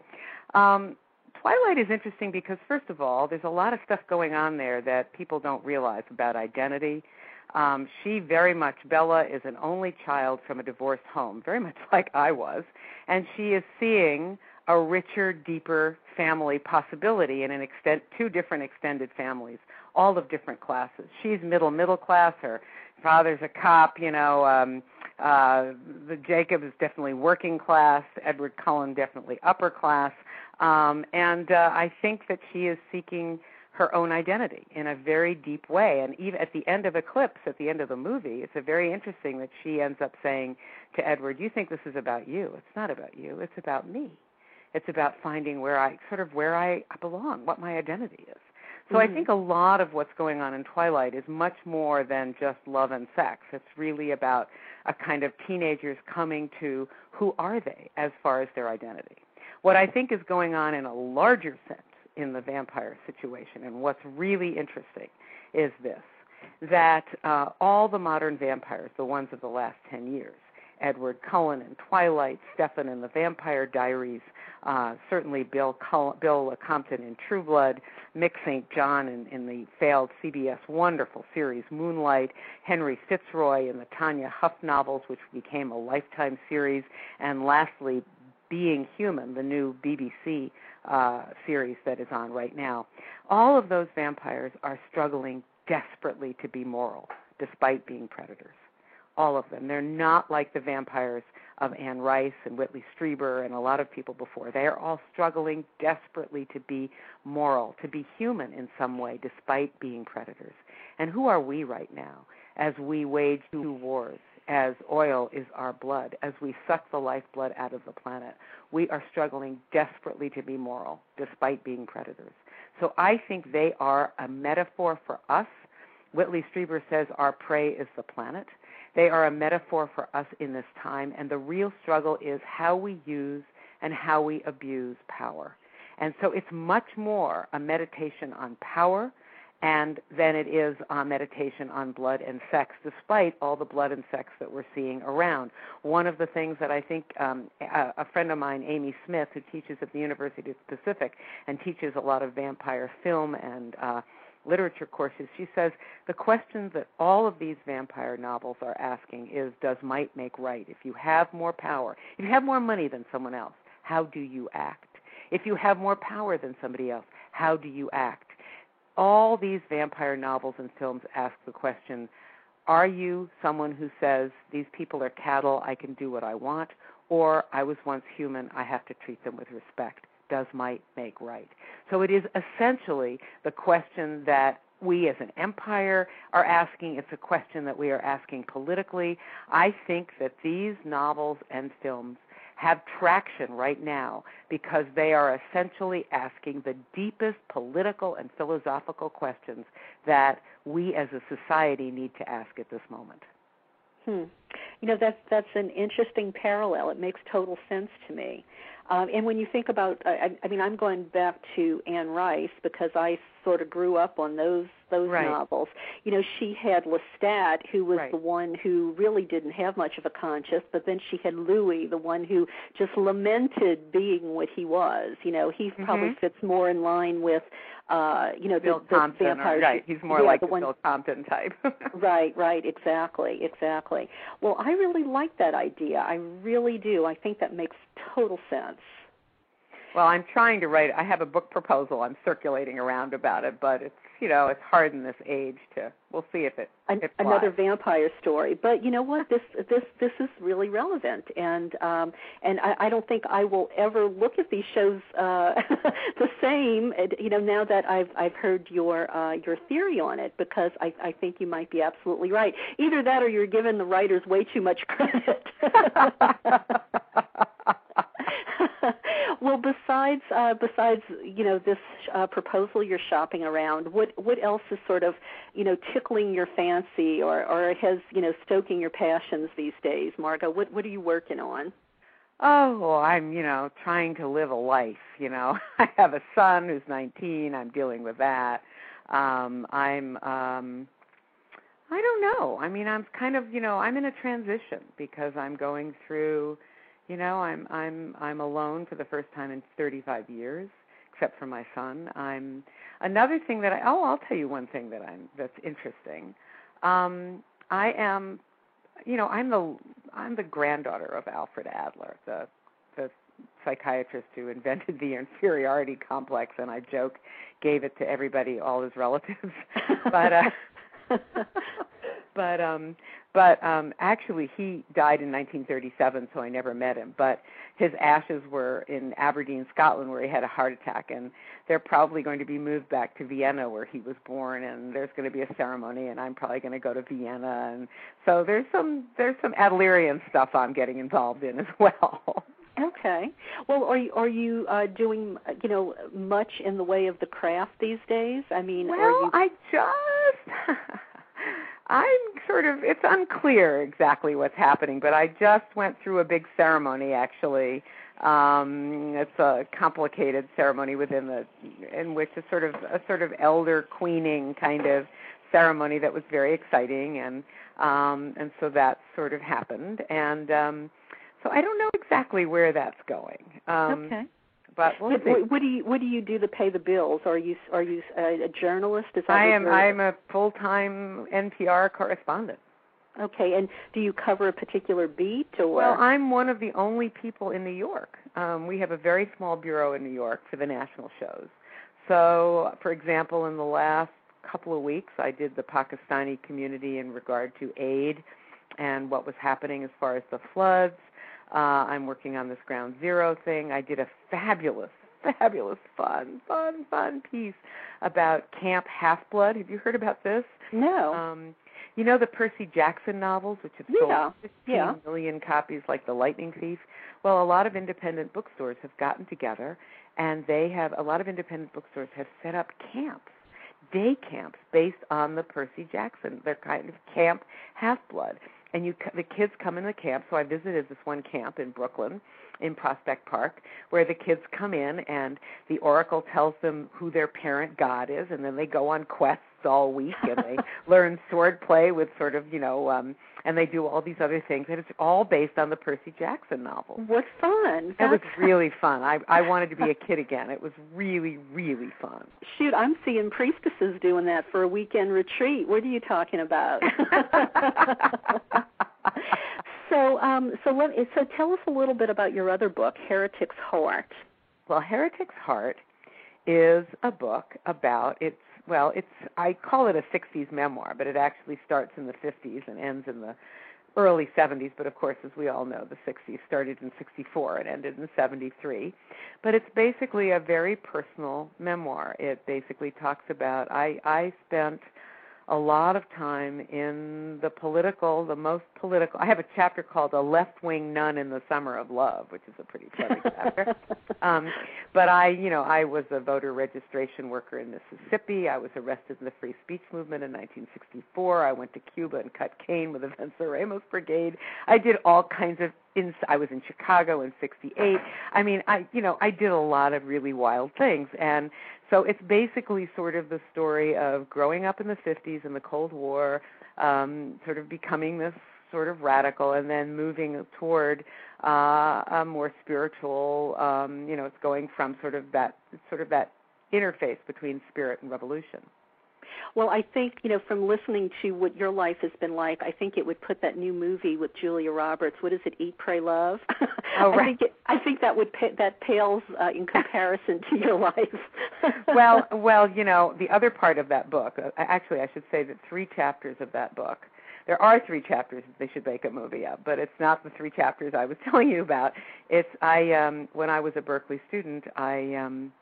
Um, Twilight is interesting because, first of all, there's a lot of stuff going on there that people don't realize about identity. Um, she very much, Bella is an only child from a divorced home, very much like I was, and she is seeing a richer, deeper family possibility in an extent, two different extended families, all of different classes. She's middle middle class. Her father's a cop, you know, um uh the Jacob is definitely working class, Edward Cullen definitely upper class. Um and uh I think that she is seeking her own identity in a very deep way and even at the end of Eclipse at the end of the movie it's a very interesting that she ends up saying to Edward you think this is about you. It's not about you. It's about me. It's about finding where I sort of where I belong what my identity is so mm-hmm. I think a lot of what's going on in Twilight is much more than just love and sex. It's really about a kind of teenagers coming to who are they as far as their identity. What I think is going on in a larger sense in the vampire situation and what's really interesting is this that uh, all the modern vampires, the ones of the last 10 years, Edward Cullen in Twilight, Stefan in The Vampire Diaries, uh, certainly Bill Cull- Bill Compton in True Blood, Mick St. John in, in the failed CBS wonderful series Moonlight, Henry Fitzroy in the Tanya Huff novels, which became a lifetime series, and lastly, Being Human, the new BBC uh, series that is on right now. All of those vampires are struggling desperately to be moral, despite being predators all of them. They're not like the vampires of Anne Rice and Whitley Strieber and a lot of people before. They are all struggling desperately to be moral, to be human in some way, despite being predators. And who are we right now as we wage two wars? As oil is our blood, as we suck the lifeblood out of the planet, we are struggling desperately to be moral, despite being predators. So I think they are a metaphor for us. Whitley Strieber says our prey is the planet they are a metaphor for us in this time, and the real struggle is how we use and how we abuse power. And so it's much more a meditation on power and than it is a meditation on blood and sex, despite all the blood and sex that we're seeing around. One of the things that I think um, a, a friend of mine, Amy Smith, who teaches at the University of the Pacific and teaches a lot of vampire film and uh, literature courses, she says the question that all of these vampire novels are asking is Does might make right? If you have more power, if you have more money than someone else, how do you act? If you have more power than somebody else, how do you act? All these vampire novels and films ask the question Are you someone who says, These people are cattle, I can do what I want? Or I was once human, I have to treat them with respect? Does might make right? So it is essentially the question that we as an empire are asking. It's a question that we are asking politically. I think that these novels and films have traction right now because they are essentially asking the deepest political and philosophical questions that we as a society need to ask at this moment. Hmm. You know that's that's an interesting parallel. It makes total sense to me. Um, and when you think about, I, I mean, I'm going back to Anne Rice because I sort of grew up on those those Right. novels. You know, she had Lestat, who was Right. the one who really didn't have much of a conscience, but then she had Louis, the one who just lamented being what he was. You know, he probably Mhm. fits more in line with, uh, you know, the, Bill the Compton, or- vampires. right? He's more yeah, like the the one, Bill Compton type. Right, right, exactly, exactly. Well, I really like that idea. I really do. I think that makes total sense. Well, I'm trying to write. I have a book proposal I'm circulating around about it, but it's you know it's hard in this age to. We'll see if it. An, it another vampire story, but you know what? This this this is really relevant, and um, and I, I don't think I will ever look at these shows uh, the same. You know, now that I've I've heard your uh, your theory on it, because I I think you might be absolutely right. Either that, or you're giving the writers way too much credit. well, besides uh, besides you know this uh, proposal you're shopping around, what what else is sort of you know tickling your fancy or or has you know stoking your passions these days, Margot? What what are you working on? Oh, well, I'm, you know, trying to live a life, you know. I have a son who's 19. I'm dealing with that. Um I'm um I don't know. I mean, I'm kind of, you know, I'm in a transition because I'm going through, you know, I'm I'm I'm alone for the first time in 35 years except for my son. I'm another thing that I Oh, I'll tell you one thing that I'm that's interesting. Um I am you know, I'm the I'm the granddaughter of Alfred Adler, the the psychiatrist who invented the inferiority complex, and I joke gave it to everybody, all his relatives. but uh, but um but um actually he died in 1937 so I never met him but his ashes were in Aberdeen Scotland where he had a heart attack and they're probably going to be moved back to Vienna where he was born and there's going to be a ceremony and I'm probably going to go to Vienna and so there's some there's some Adlerian stuff I'm getting involved in as well Okay. Well, are you are you uh, doing you know much in the way of the craft these days? I mean, well are you I just I'm sort of it's unclear exactly what's happening, but I just went through a big ceremony actually. Um it's a complicated ceremony within the in which a sort of a sort of elder queening kind of ceremony that was very exciting and um and so that sort of happened and um so I don't know exactly where that's going. Um okay? But What, what, what do you what do you do to pay the bills? Are you are you a, a journalist? Is that I am I'm a full-time NPR correspondent. Okay, and do you cover a particular beat or? Well, I'm one of the only people in New York. Um, we have a very small bureau in New York for the national shows. So, for example, in the last couple of weeks, I did the Pakistani community in regard to aid and what was happening as far as the floods. Uh, I'm working on this Ground Zero thing. I did a fabulous, fabulous, fun, fun, fun piece about Camp Half Blood. Have you heard about this? no. Um, you know the Percy Jackson novels, which have Yeah, sold 15 yeah. million copies, like The Lightning Thief. Well, a lot of independent bookstores have gotten together, and they have a lot of independent bookstores have set up camps, day camps based on the Percy Jackson. They're kind of camp Half Blood, and you c- the kids come in the camp. So I visited this one camp in Brooklyn, in Prospect Park, where the kids come in and the oracle tells them who their parent god is, and then they go on quests all week and they learn sword play with sort of you know um and they do all these other things and it's all based on the Percy Jackson novel. What fun! It was really fun. I I wanted to be a kid again. It was really really fun. Shoot, I'm seeing priestesses doing that for a weekend retreat. What are you talking about? so, um, so let so tell us a little bit about your other book, Heretic's Heart. Well, Heretic's Heart is a book about it's well, it's I call it a 60s memoir, but it actually starts in the 50s and ends in the early 70s, but of course as we all know, the 60s started in 64 and ended in 73. But it's basically a very personal memoir. It basically talks about I I spent a lot of time in the political, the most political. I have a chapter called "A Left Wing Nun in the Summer of Love," which is a pretty funny chapter. Um, but I, you know, I was a voter registration worker in Mississippi. I was arrested in the free speech movement in 1964. I went to Cuba and cut cane with the Venceremos Brigade. I did all kinds of in I was in Chicago in 68. I mean, I you know, I did a lot of really wild things and so it's basically sort of the story of growing up in the 50s in the Cold War, um sort of becoming this sort of radical and then moving toward uh a more spiritual um you know, it's going from sort of that sort of that interface between spirit and revolution. Well, I think you know from listening to what your life has been like, I think it would put that new movie with Julia Roberts. What is it? Eat, Pray, Love. Oh, right. I think it, I think that would pa- that pales uh, in comparison to your life. well, well, you know, the other part of that book. Uh, actually, I should say that three chapters of that book. There are three chapters that they should make a movie of, but it's not the three chapters I was telling you about. It's I um when I was a Berkeley student, I um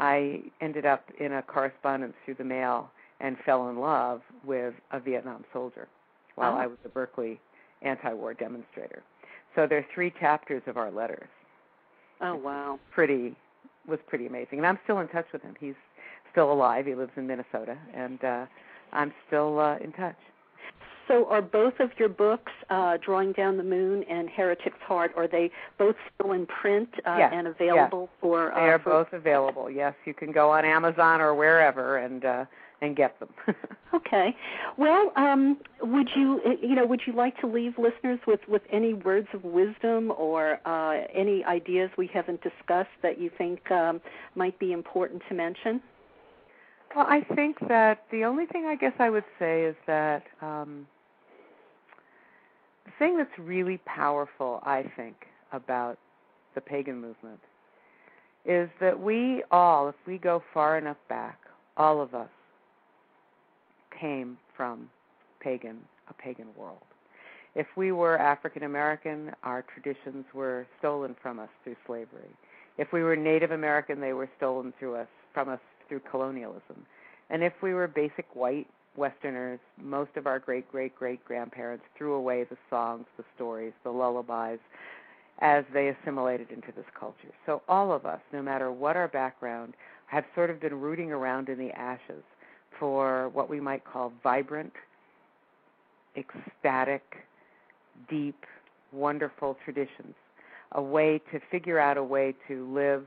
I ended up in a correspondence through the mail and fell in love with a Vietnam soldier while Oh. I was a Berkeley anti-war demonstrator. So there are three chapters of our letters. oh wow. Pretty was pretty amazing, and I'm still in touch with him. He's still alive. He lives in Minnesota, and uh, I'm still uh, in touch. So, are both of your books, uh, Drawing Down the Moon and Heretic's Heart, are they both still in print uh, Yes, and available for? They uh, are for- both available. Yes, you can go on Amazon or wherever and uh, and get them. Okay. Well, um, would you you know would you like to leave listeners with with any words of wisdom or uh, any ideas we haven't discussed that you think um, might be important to mention? Well, I think that the only thing I guess I would say is that um, the thing that's really powerful, I think, about the pagan movement is that we all, if we go far enough back, all of us came from pagan, a pagan world. If we were African American, our traditions were stolen from us through slavery. If we were Native American, they were stolen through us from us through colonialism. And if we were basic white Westerners, most of our great great great grandparents threw away the songs, the stories, the lullabies as they assimilated into this culture. So all of us, no matter what our background, have sort of been rooting around in the ashes for what we might call vibrant, ecstatic, deep, wonderful traditions. A way to figure out a way to live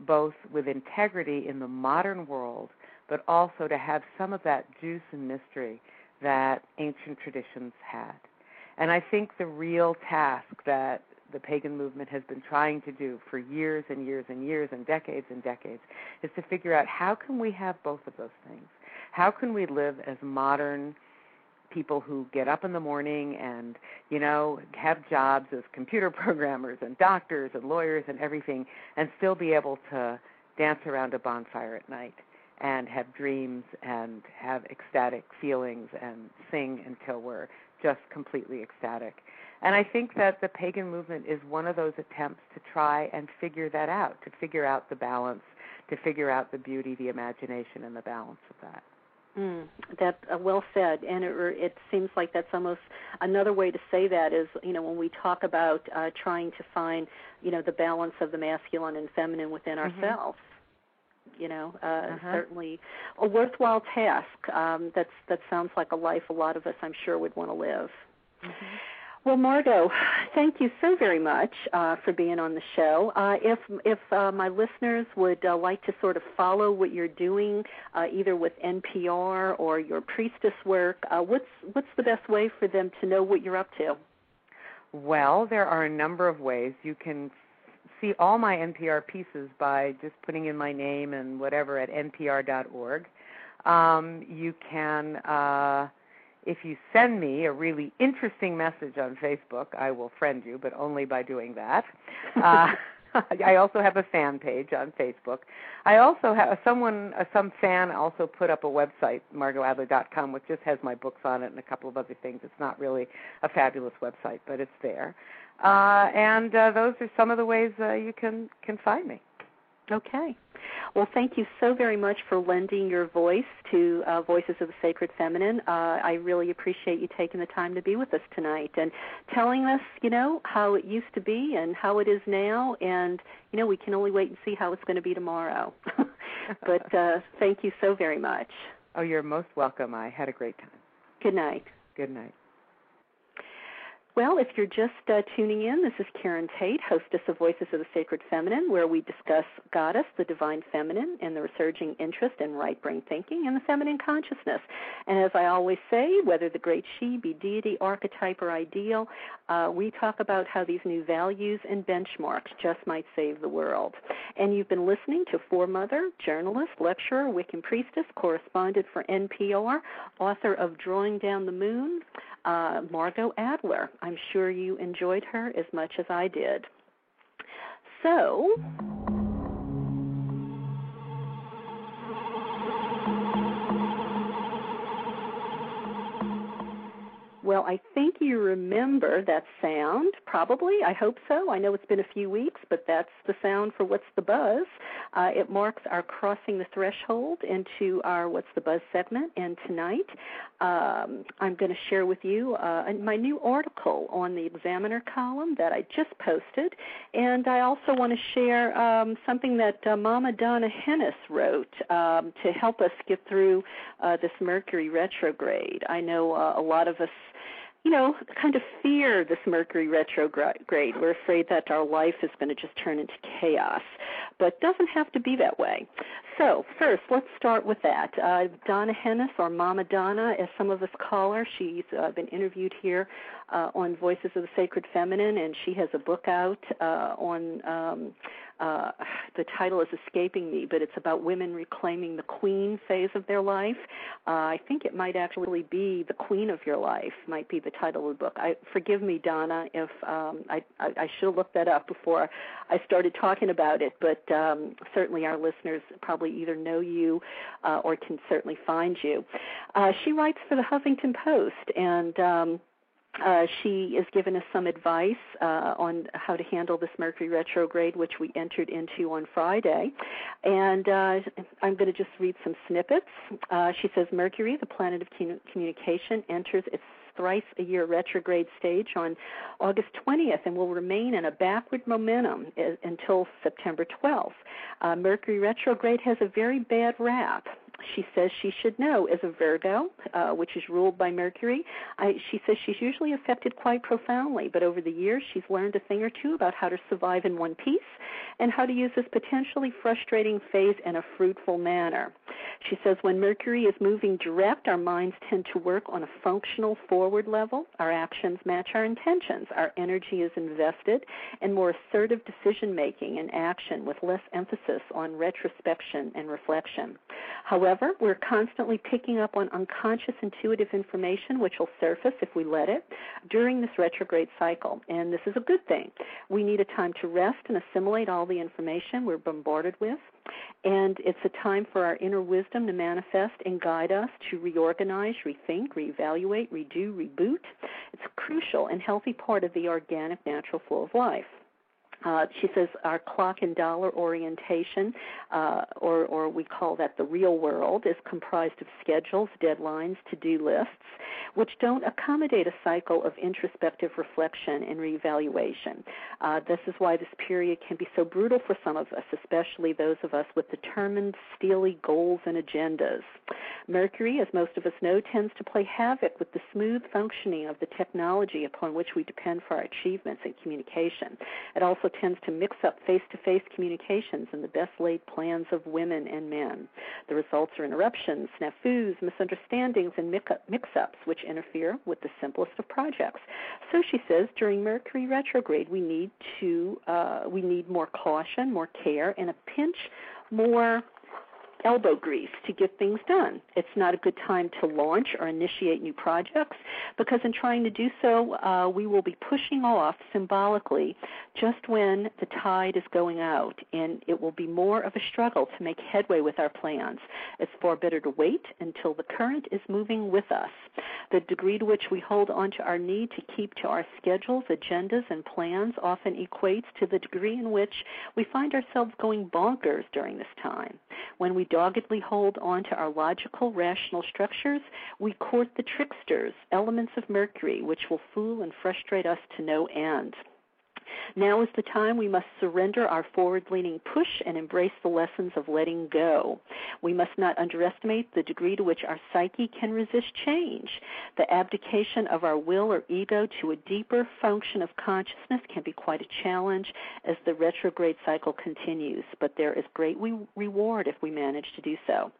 both with integrity in the modern world, but also to have some of that juice and mystery that ancient traditions had. And I think the real task that the pagan movement has been trying to do for years and years and years and decades and decades is to figure out how can we have both of those things? How can we live as modern people who get up in the morning and, you know, have jobs as computer programmers and doctors and lawyers and everything and still be able to dance around a bonfire at night and have dreams and have ecstatic feelings and sing until we're just completely ecstatic. And I think that the pagan movement is one of those attempts to try and figure that out, to figure out the balance, to figure out the beauty, the imagination, and the balance of that. Mm, that uh, well said, and it, it seems like that's almost another way to say that is you know when we talk about uh, trying to find you know the balance of the masculine and feminine within Mhm. ourselves. You know, uh, Uh-huh. certainly a worthwhile task. Um, that's that sounds like a life a lot of us, I'm sure, would want to live. Well, Margot, thank you so very much uh, for being on the show. Uh, if if uh, my listeners would uh, like to sort of follow what you're doing, uh, either with NPR or your priestess work, uh, what's what's the best way for them to know what you're up to? Well, there are a number of ways. You can see all my NPR pieces by just putting in my name and whatever at npr.org. Um, you can, uh, if you send me a really interesting message on Facebook, I will friend you, but only by doing that. Uh, I also have a fan page on Facebook. I also have someone, uh, some fan also put up a website, margotadler.com, which just has my books on it and a couple of other things. It's not really a fabulous website, but it's there. Uh, and uh, those are some of the ways uh, you can can find me. Okay. Well, thank you so very much for lending your voice to uh, Voices of the Sacred Feminine. Uh, I really appreciate you taking the time to be with us tonight and telling us, you know, how it used to be and how it is now. And, you know, we can only wait and see how it's going to be tomorrow. but uh, thank you so very much. Oh, you're most welcome. I had a great time. Good night. Good night. Well, if you're just uh, tuning in, this is Karen Tate, hostess of Voices of the Sacred Feminine, where we discuss Goddess, the Divine Feminine, and the resurging interest in right brain thinking and the feminine consciousness. And as I always say, whether the great she be deity, archetype, or ideal, uh, we talk about how these new values and benchmarks just might save the world. And you've been listening to foremother, journalist, lecturer, Wiccan priestess, correspondent for NPR, author of Drawing Down the Moon, uh, Margot Adler. I'm sure you enjoyed her as much as I did. So, Well, I think you remember that sound, probably. I hope so. I know it's been a few weeks, but that's the sound for What's the Buzz. Uh, it marks our crossing the threshold into our What's the Buzz segment. And tonight, um, I'm going to share with you uh, my new article on the Examiner column that I just posted. And I also want to share um, something that uh, Mama Donna Henes wrote um, to help us get through uh, this Mercury retrograde. I know uh, a lot of us you know, kind of fear this Mercury retrograde. We're afraid that our life is going to just turn into chaos, but doesn't have to be that way. So, first, let's start with that. Uh, Donna Henes, or Mama Donna, as some of us call her, she's uh, been interviewed here uh, on Voices of the Sacred Feminine, and she has a book out uh, on. Um, uh, the title is escaping me, but it's about women reclaiming the queen phase of their life. Uh, I think it might actually be the queen of your life might be the title of the book. I forgive me, Donna, if um, I, I, I should have looked that up before I started talking about it. But um, certainly our listeners probably either know you uh, or can certainly find you. Uh, she writes for the Huffington Post and. Um, uh, she is giving us some advice uh, on how to handle this Mercury retrograde, which we entered into on Friday. And uh, I'm going to just read some snippets. Uh, she says Mercury, the planet of communication, enters its thrice a year retrograde stage on August 20th and will remain in a backward momentum until September 12th. Uh, Mercury retrograde has a very bad rap she says she should know as a Virgo, uh, which is ruled by Mercury. I, she says she's usually affected quite profoundly, but over the years she's learned a thing or two about how to survive in one piece and how to use this potentially frustrating phase in a fruitful manner. She says when Mercury is moving direct, our minds tend to work on a functional forward level. Our actions match our intentions. Our energy is invested in more assertive decision making and action with less emphasis on retrospection and reflection. However, we're constantly picking up on unconscious intuitive information which will surface if we let it during this retrograde cycle, and this is a good thing. We need a time to rest and assimilate all the information we're bombarded with, and it's a time for our inner wisdom to manifest and guide us to reorganize, rethink, reevaluate, redo, reboot. It's a crucial and healthy part of the organic natural flow of life. Uh, she says our clock and dollar orientation, uh, or, or we call that the real world, is comprised of schedules, deadlines, to do lists, which don't accommodate a cycle of introspective reflection and reevaluation. Uh, this is why this period can be so brutal for some of us, especially those of us with determined, steely goals and agendas. Mercury, as most of us know, tends to play havoc with the smooth functioning of the technology upon which we depend for our achievements and communication. It also tends to mix up face to face communications and the best laid plans of women and men. The results are interruptions, snafus, misunderstandings, and mix ups, which interfere with the simplest of projects. So she says during Mercury retrograde, we need to uh, we need more caution, more care, and a pinch more elbow grease to get things done. It's not a good time to launch or initiate new projects because, in trying to do so, uh, we will be pushing off symbolically just when the tide is going out, and it will be more of a struggle to make headway with our plans. It's far better to wait until the current is moving with us. The degree to which we hold on to our need to keep to our schedules, agendas, and plans often equates to the degree in which we find ourselves going bonkers during this time. When we doggedly hold on to our logical, rational structures, we court the tricksters, elements of Mercury, which will fool and frustrate us to no end. Now is the time we must surrender our forward leaning push and embrace the lessons of letting go. We must not underestimate the degree to which our psyche can resist change. The abdication of our will or ego to a deeper function of consciousness can be quite a challenge as the retrograde cycle continues, but there is great reward if we manage to do so.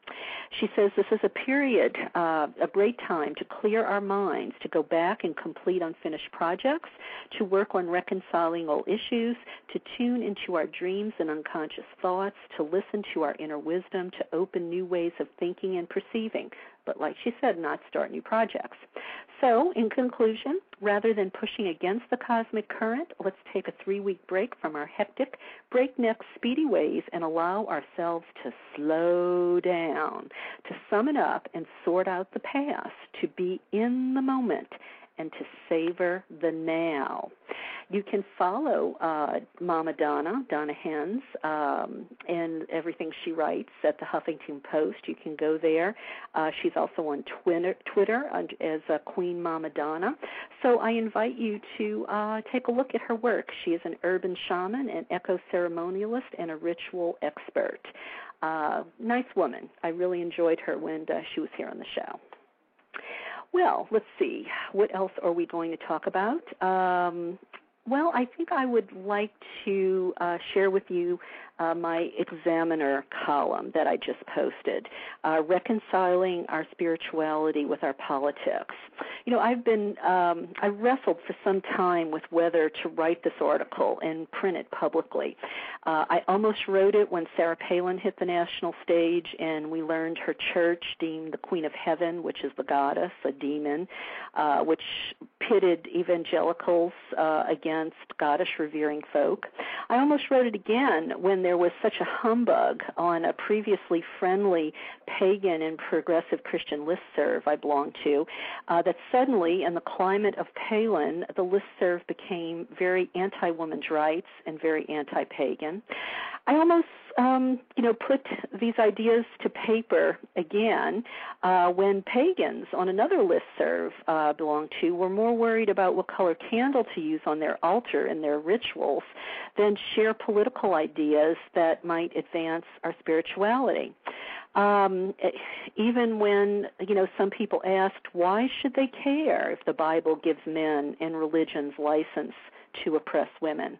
She says this is a period, uh, a great time to clear our minds, to go back and complete unfinished projects, to work on reconciling old issues, to tune into our dreams and unconscious thoughts, to listen to our inner wisdom, to open new ways of thinking and perceiving. But like she said, not start new projects. So, in conclusion, rather than pushing against the cosmic current, let's take a three week break from our hectic, breakneck, speedy ways and allow ourselves to slow down, to sum it up and sort out the past, to be in the moment and to savor the now. You can follow uh, Mama Donna, Donna Henes, um, and everything she writes at the Huffington Post. You can go there. Uh, she's also on Twitter, Twitter as uh, Queen Mama Donna. So I invite you to uh, take a look at her work. She is an urban shaman, an eco ceremonialist, and a ritual expert. Uh, nice woman. I really enjoyed her when uh, she was here on the show. Well, let's see. What else are we going to talk about? Um, well, I think I would like to uh, share with you uh, my Examiner column that I just posted, uh, reconciling our spirituality with our politics. You know, I've been um, I wrestled for some time with whether to write this article and print it publicly. Uh, I almost wrote it when Sarah Palin hit the national stage, and we learned her church deemed the Queen of Heaven, which is the goddess, a demon, uh, which pitted evangelicals uh, against goddess revering folk. I almost wrote it again when there was such a humbug on a previously friendly pagan and progressive Christian listserv I belonged to uh, that suddenly, in the climate of Palin, the listserv became very anti women's rights and very anti pagan. I almost um, you know, put these ideas to paper again uh, when pagans on another listserv uh, belonged to were more worried about what color candle to use on their altar in their rituals than share political ideas that might advance our spirituality. Um, even when you know some people asked why should they care if the Bible gives men and religions license to oppress women?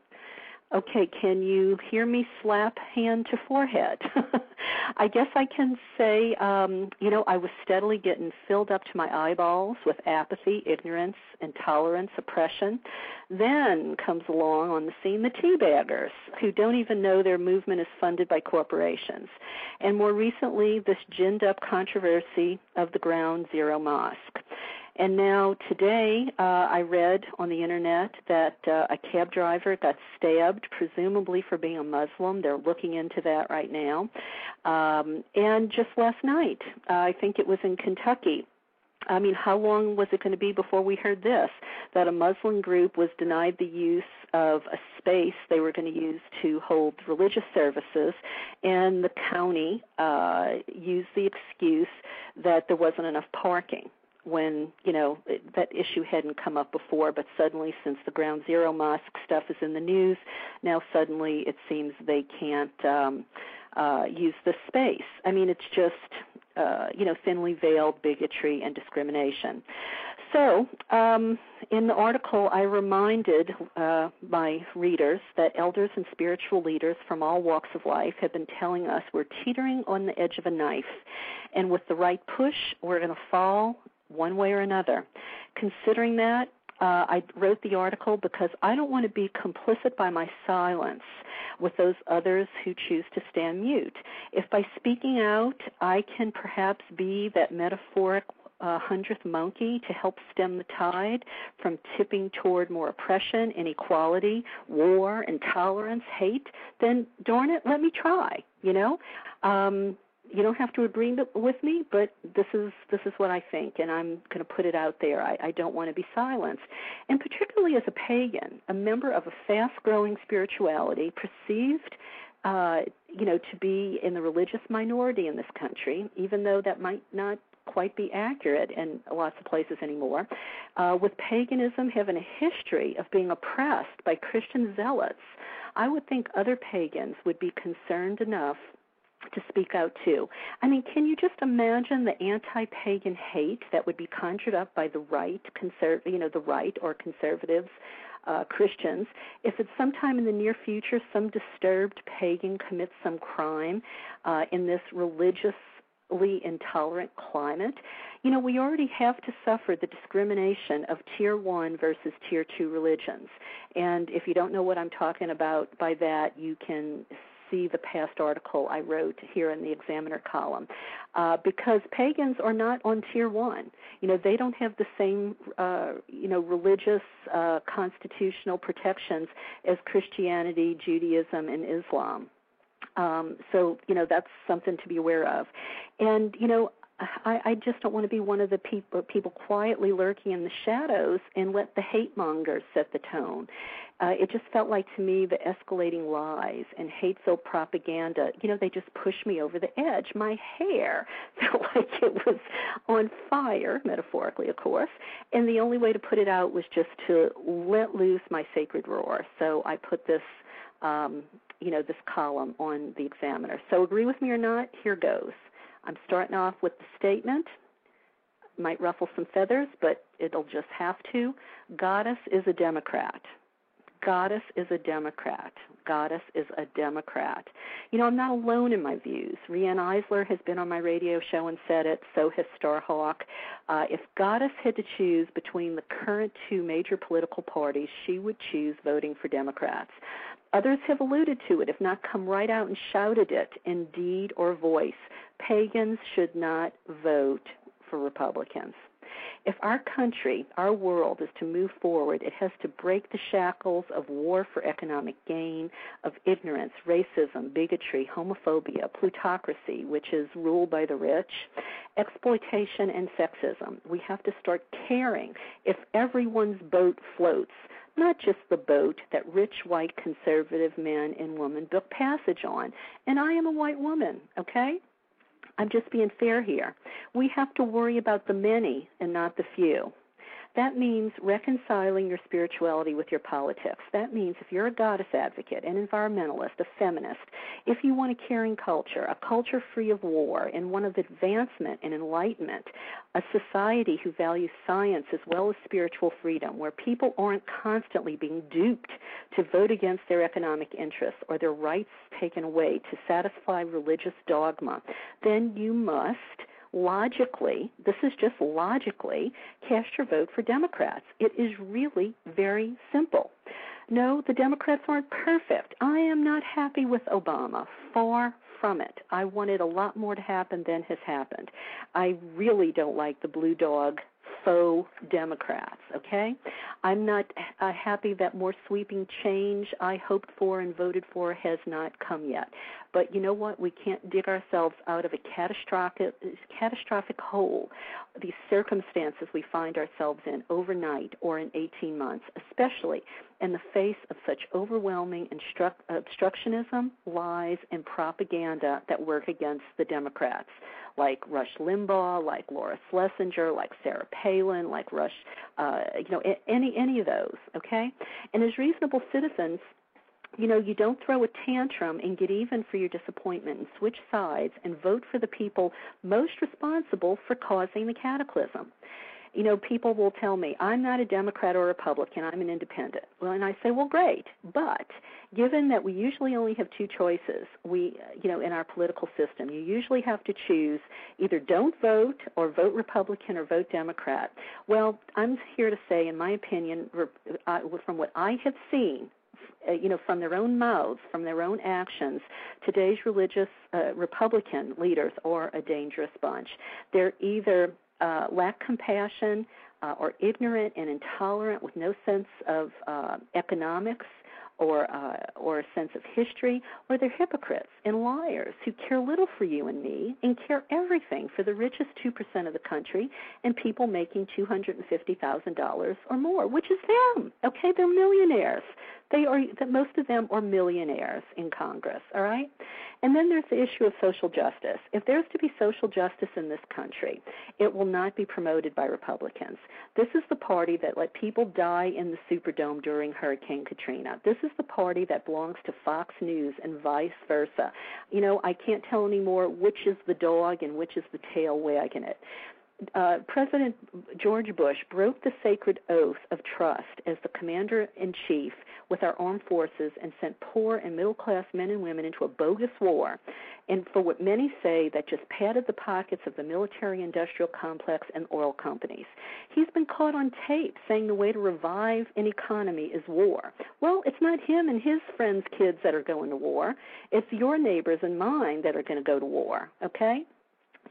Okay, can you hear me slap hand to forehead? I guess I can say, um, you know, I was steadily getting filled up to my eyeballs with apathy, ignorance, intolerance, oppression. Then comes along on the scene the teabaggers, who don't even know their movement is funded by corporations. And more recently, this ginned up controversy of the Ground Zero Mosque. And now today, uh, I read on the internet that uh, a cab driver got stabbed, presumably for being a Muslim. They're looking into that right now. Um, and just last night, uh, I think it was in Kentucky. I mean, how long was it going to be before we heard this? That a Muslim group was denied the use of a space they were going to use to hold religious services, and the county uh, used the excuse that there wasn't enough parking when you know that issue hadn't come up before but suddenly since the ground zero mosque stuff is in the news now suddenly it seems they can't um uh use the space. I mean it's just uh you know thinly veiled bigotry and discrimination. So um in the article i reminded uh my readers that elders and spiritual leaders from all walks of life have been telling us we're teetering on the edge of a knife and with the right push we're going to fall one way or another. Considering that, uh, I wrote the article because I don't want to be complicit by my silence with those others who choose to stand mute. If by speaking out I can perhaps be that metaphoric uh, hundredth monkey to help stem the tide from tipping toward more oppression, inequality, war, intolerance, hate, then darn it, let me try. You know, um, you don't have to agree with me, but this is this is what I think, and I'm going to put it out there. I, I don't want to be silenced, and particularly as a pagan, a member of a fast-growing spirituality, perceived, uh, you know, to be in the religious minority in this country, even though that might not quite be accurate in lots of places anymore. Uh, with paganism having a history of being oppressed by Christian zealots, I would think other pagans would be concerned enough to speak out too. I mean, can you just imagine the anti-pagan hate that would be conjured up by the right, conserv- you know, the right or conservatives, uh, Christians, if at some time in the near future some disturbed pagan commits some crime uh, in this religious intolerant climate, you know, we already have to suffer the discrimination of tier one versus tier two religions. And if you don't know what I'm talking about by that, you can see the past article I wrote here in the Examiner column, uh, because pagans are not on tier one. You know, they don't have the same, uh, you know, religious uh, constitutional protections as Christianity, Judaism, and Islam. Um, so, you know, that's something to be aware of. And, you know, I, I just don't want to be one of the people people quietly lurking in the shadows and let the hate mongers set the tone. Uh, it just felt like to me the escalating lies and hate-filled propaganda. You know, they just pushed me over the edge. My hair felt like it was on fire, metaphorically, of course. And the only way to put it out was just to let loose my sacred roar. So I put this um, you know this column on the examiner so agree with me or not here goes I'm starting off with the statement. Might ruffle some feathers, but it'll just have to. Goddess is a Democrat. Goddess is a Democrat. Goddess is a Democrat. You know, I'm not alone in my views. Riane Eisler has been on my radio show and said it, so has Starhawk. Uh, if Goddess had to choose between the current two major political parties, she would choose voting for Democrats. Others have alluded to it, if not come right out and shouted it in deed or voice. Pagans should not vote for Republicans. If our country, our world is to move forward, it has to break the shackles of war for economic gain, of ignorance, racism, bigotry, homophobia, plutocracy, which is ruled by the rich, exploitation, and sexism. We have to start caring if everyone's boat floats not just the boat that rich white conservative men and women book passage on. And I am a white woman, okay? I'm just being fair here. We have to worry about the many and not the few. That means reconciling your spirituality with your politics. That means if you're a goddess advocate, an environmentalist, a feminist, if you want a caring culture, a culture free of war, and one of advancement and enlightenment, a society who values science as well as spiritual freedom, where people aren't constantly being duped to vote against their economic interests or their rights taken away to satisfy religious dogma, then you must logically, this is just logically, cast your vote for Democrats. It is really very simple. No, the Democrats aren't perfect. I am not happy with Obama. Far from it. I wanted a lot more to happen than has happened. I really don't like the blue dog faux Democrats, okay? I'm not uh, happy that more sweeping change I hoped for and voted for has not come yet. But you know what? We can't dig ourselves out of a catastrophic catastrophic hole. These circumstances we find ourselves in overnight or in 18 months, especially in the face of such overwhelming obstructionism, lies, and propaganda that work against the Democrats like Rush Limbaugh, like Laura Schlesinger, like Sarah Palin, like Rush, uh, you know, any any of those. Okay, and as reasonable citizens, you know, you don't throw a tantrum and get even for your disappointment and switch sides and vote for the people most responsible for causing the cataclysm you know, people will tell me, I'm not a Democrat or Republican, I'm an independent. Well, and I say, well, great. But given that we usually only have two choices, we, you know, in our political system, you usually have to choose either don't vote or vote Republican or vote Democrat. Well, I'm here to say, in my opinion, uh, from what I have seen, uh, you know, from their own mouths, from their own actions, today's religious uh, Republican leaders are a dangerous bunch. They're either uh, lack compassion uh, or ignorant and intolerant with no sense of uh, economics or uh, or a sense of history, or they're hypocrites and liars who care little for you and me and care everything for the richest two percent of the country and people making two hundred and fifty thousand dollars or more, which is them. Okay, they're millionaires. They are that most of them are millionaires in Congress, all right? And then there's the issue of social justice. If there's to be social justice in this country, it will not be promoted by Republicans. This is the party that let people die in the Superdome during Hurricane Katrina. This is the party that belongs to Fox News and vice versa. You know, I can't tell anymore which is the dog and which is the tail wagging it uh, President George Bush broke the sacred oath of trust as the commander in chief with our armed forces and sent poor and middle class men and women into a bogus war, and for what many say that just padded the pockets of the military industrial complex and oil companies. He's been caught on tape saying the way to revive an economy is war. Well, it's not him and his friends' kids that are going to war, it's your neighbors and mine that are going to go to war, okay?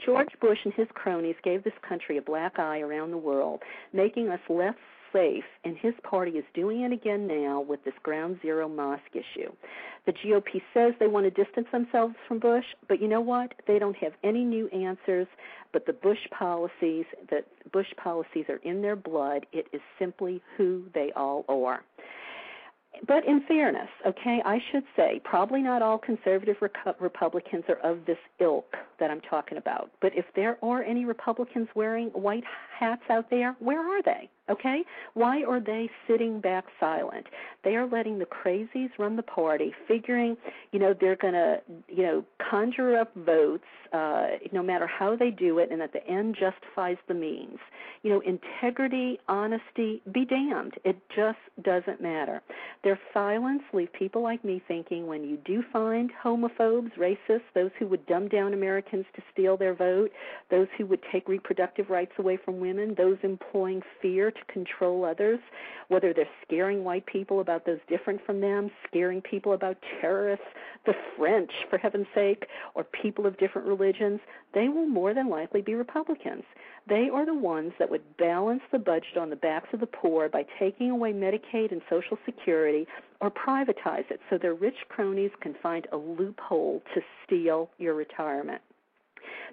George Bush and his cronies gave this country a black eye around the world, making us less safe, and his party is doing it again now with this ground zero mosque issue. The GOP says they want to distance themselves from Bush, but you know what? They don't have any new answers, but the Bush policies, the Bush policies are in their blood. It is simply who they all are but in fairness, okay, I should say probably not all conservative Reco- Republicans are of this ilk that I'm talking about. But if there are any Republicans wearing white hats out there, where are they? Okay? Why are they sitting back silent? They are letting the crazies run the party, figuring, you know, they're going to, you know, conjure up votes uh, no matter how they do it, and that the end justifies the means. You know, integrity, honesty, be damned. It just doesn't matter. Their silence leave people like me thinking when you do find homophobes, racists, those who would dumb down Americans to steal their vote, those who would take reproductive rights away from women, those employing fear to control others, whether they're scaring white people about those different from them, scaring people about terrorists, the French, for heaven's sake, or people of different religions, they will more than likely be Republicans. They are the ones that would balance the budget on the backs of the poor by taking away Medicaid and Social Security or privatize it so their rich cronies can find a loophole to steal your retirement.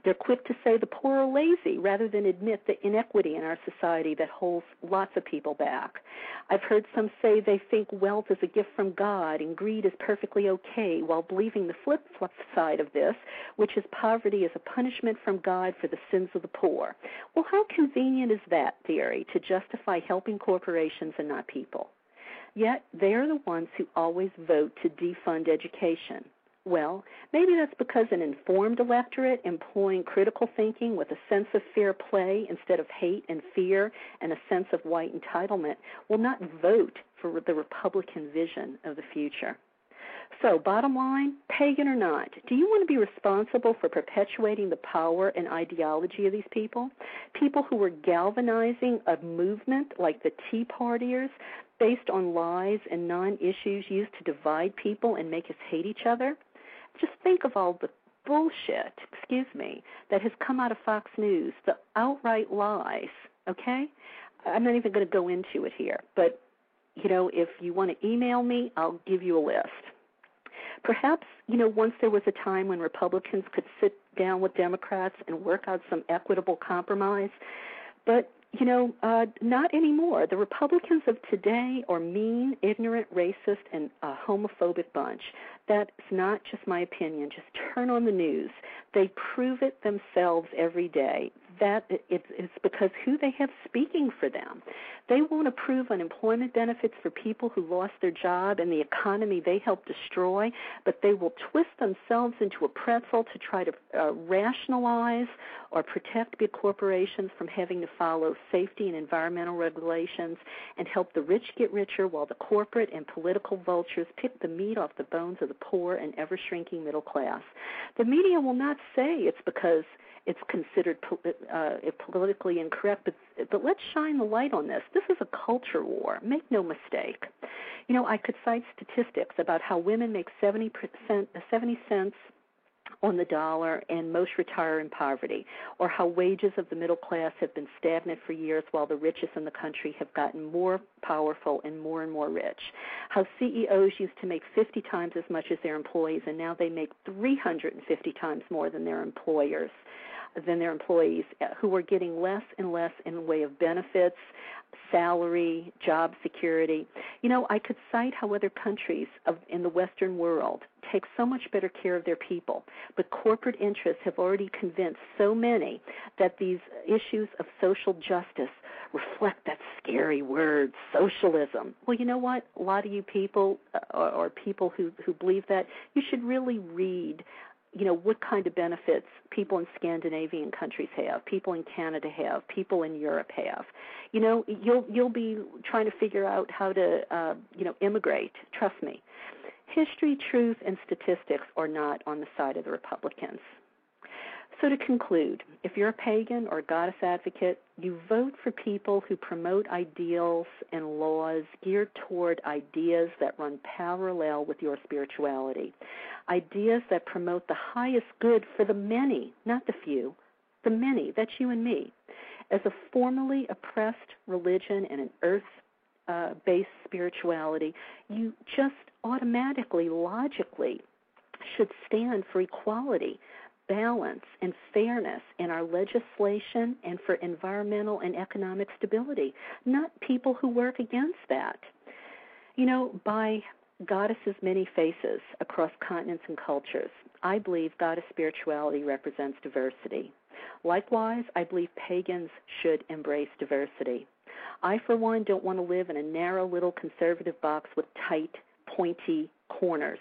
They're quick to say the poor are lazy rather than admit the inequity in our society that holds lots of people back. I've heard some say they think wealth is a gift from God and greed is perfectly okay, while believing the flip side of this, which is poverty is a punishment from God for the sins of the poor. Well, how convenient is that theory to justify helping corporations and not people? Yet they are the ones who always vote to defund education. Well, maybe that's because an informed electorate employing critical thinking with a sense of fair play instead of hate and fear and a sense of white entitlement will not vote for the Republican vision of the future. So, bottom line, pagan or not, do you want to be responsible for perpetuating the power and ideology of these people? People who were galvanizing a movement like the Tea Partiers based on lies and non issues used to divide people and make us hate each other? Just think of all the bullshit, excuse me, that has come out of Fox News, the outright lies, okay? I'm not even going to go into it here, but you know, if you want to email me, I'll give you a list. Perhaps, you know, once there was a time when Republicans could sit down with Democrats and work out some equitable compromise, but you know, uh, not anymore. The Republicans of today are mean, ignorant, racist, and a homophobic bunch. That's not just my opinion. Just turn on the news. They prove it themselves every day that it's because who they have speaking for them. They won't approve unemployment benefits for people who lost their job and the economy they helped destroy, but they will twist themselves into a pretzel to try to uh, rationalize or protect big corporations from having to follow safety and environmental regulations and help the rich get richer while the corporate and political vultures pick the meat off the bones of the poor and ever shrinking middle class. The media will not say it's because it's considered uh, politically incorrect. But but let's shine the light on this. This is a culture war. Make no mistake. You know, I could cite statistics about how women make seventy percent, seventy cents on the dollar and most retire in poverty, or how wages of the middle class have been stagnant for years while the richest in the country have gotten more powerful and more and more rich, how CEOs used to make 50 times as much as their employees and now they make 350 times more than their employers than their employees uh, who are getting less and less in the way of benefits, salary, job security. You know, I could cite how other countries of, in the Western world take so much better care of their people, but corporate interests have already convinced so many that these issues of social justice reflect that scary word, socialism. Well, you know what? A lot of you people, uh, or, or people who who believe that, you should really read you know what kind of benefits people in Scandinavian countries have, people in Canada have, people in Europe have. You know, you'll you'll be trying to figure out how to uh, you know immigrate. Trust me. History, truth, and statistics are not on the side of the Republicans. So, to conclude, if you're a pagan or a goddess advocate, you vote for people who promote ideals and laws geared toward ideas that run parallel with your spirituality, ideas that promote the highest good for the many, not the few, the many, that's you and me. As a formerly oppressed religion and an earth uh, based spirituality, you just automatically, logically, should stand for equality balance and fairness in our legislation and for environmental and economic stability, not people who work against that. You know, by goddesses' many faces across continents and cultures, I believe goddess spirituality represents diversity. Likewise, I believe pagans should embrace diversity. I, for one, don't want to live in a narrow little conservative box with tight, pointy corners.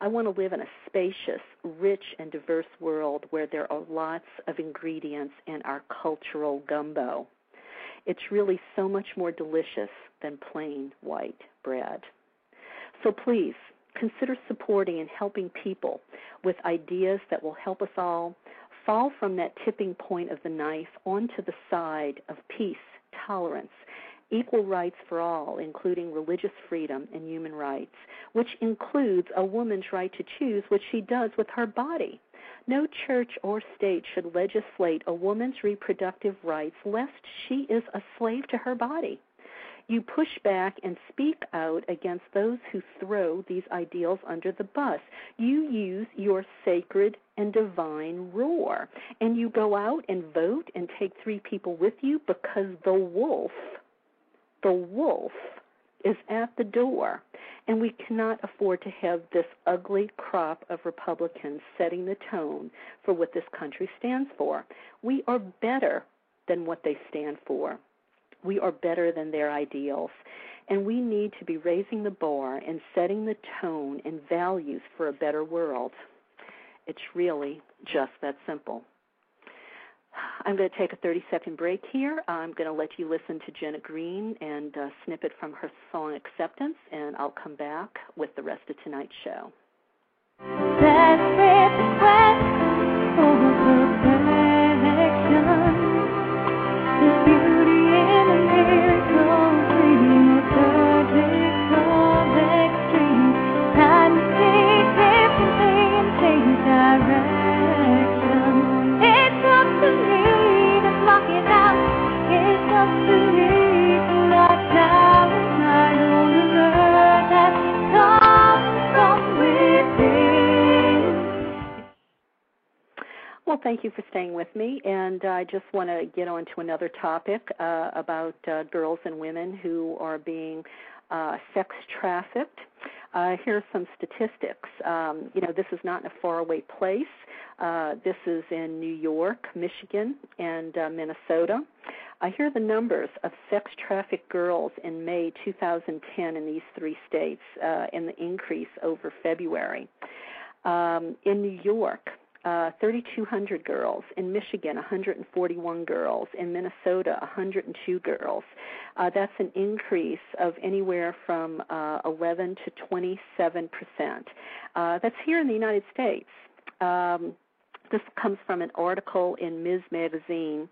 I want to live in a spacious, rich, and diverse world where there are lots of ingredients in our cultural gumbo. It's really so much more delicious than plain white bread. So please consider supporting and helping people with ideas that will help us all fall from that tipping point of the knife onto the side of peace, tolerance, equal rights for all, including religious freedom and human rights, which includes a woman's right to choose what she does with her body. No church or state should legislate a woman's reproductive rights lest she is a slave to her body. You push back and speak out against those who throw these ideals under the bus. You use your sacred and divine roar. And you go out and vote and take three people with you because the wolf the wolf is at the door, and we cannot afford to have this ugly crop of Republicans setting the tone for what this country stands for. We are better than what they stand for. We are better than their ideals. And we need to be raising the bar and setting the tone and values for a better world. It's really just that simple. I'm going to take a 30 second break here. I'm going to let you listen to Jenna Green and uh, a snippet from her song Acceptance, and I'll come back with the rest of tonight's show. Thank you for staying with me. And I just want to get on to another topic uh, about uh, girls and women who are being uh, sex trafficked. Uh, here are some statistics. Um, you know, this is not in a faraway place. Uh, this is in New York, Michigan, and uh, Minnesota. I hear the numbers of sex trafficked girls in May 2010 in these three states, uh, and the increase over February. Um, in New York, uh, 3,200 girls. In Michigan, 141 girls. In Minnesota, 102 girls. Uh, that's an increase of anywhere from uh, 11 to 27 percent. Uh, that's here in the United States. Um, this comes from an article in Ms. Magazine.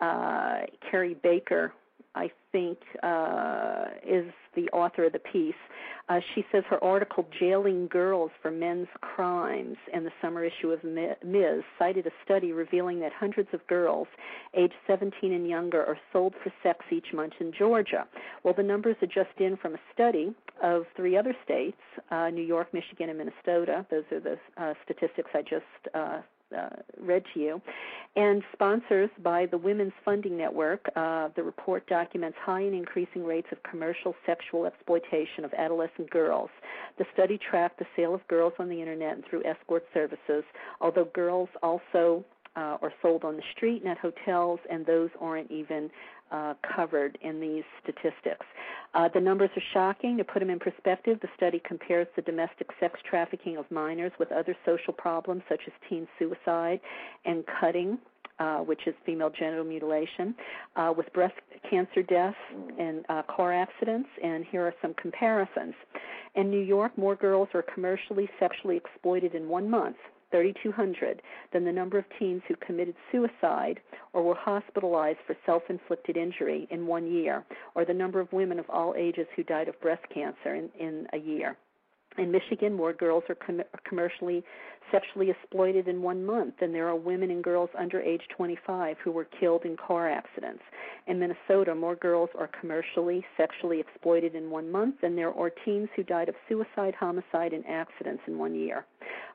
Uh, Carrie Baker, I think, uh, is the author of the piece. Uh, she says her article, Jailing Girls for Men's Crimes, in the summer issue of Ms., cited a study revealing that hundreds of girls aged 17 and younger are sold for sex each month in Georgia. Well, the numbers are just in from a study of three other states uh, New York, Michigan, and Minnesota. Those are the uh, statistics I just uh, read to you. And sponsors by the Women's Funding Network, uh, the report documents high and increasing rates of commercial sexual exploitation of adolescent girls. The study tracked the sale of girls on the internet and through escort services, although girls also uh, are sold on the street and at hotels, and those aren't even uh, covered in these statistics. Uh, the numbers are shocking. To put them in perspective, the study compares the domestic sex trafficking of minors with other social problems such as teen suicide and cutting. Uh, which is female genital mutilation, uh, with breast cancer deaths and uh, car accidents, and here are some comparisons. In New York, more girls are commercially sexually exploited in one month 3,200 than the number of teens who committed suicide or were hospitalized for self inflicted injury in one year, or the number of women of all ages who died of breast cancer in, in a year. In Michigan, more girls are, com- commercially sexually exploited in one month than there are women and girls under age 25 who were killed in car accidents. In Minnesota, more girls are commercially sexually exploited in one month than there are teens who died of suicide, homicide, and accidents in one year.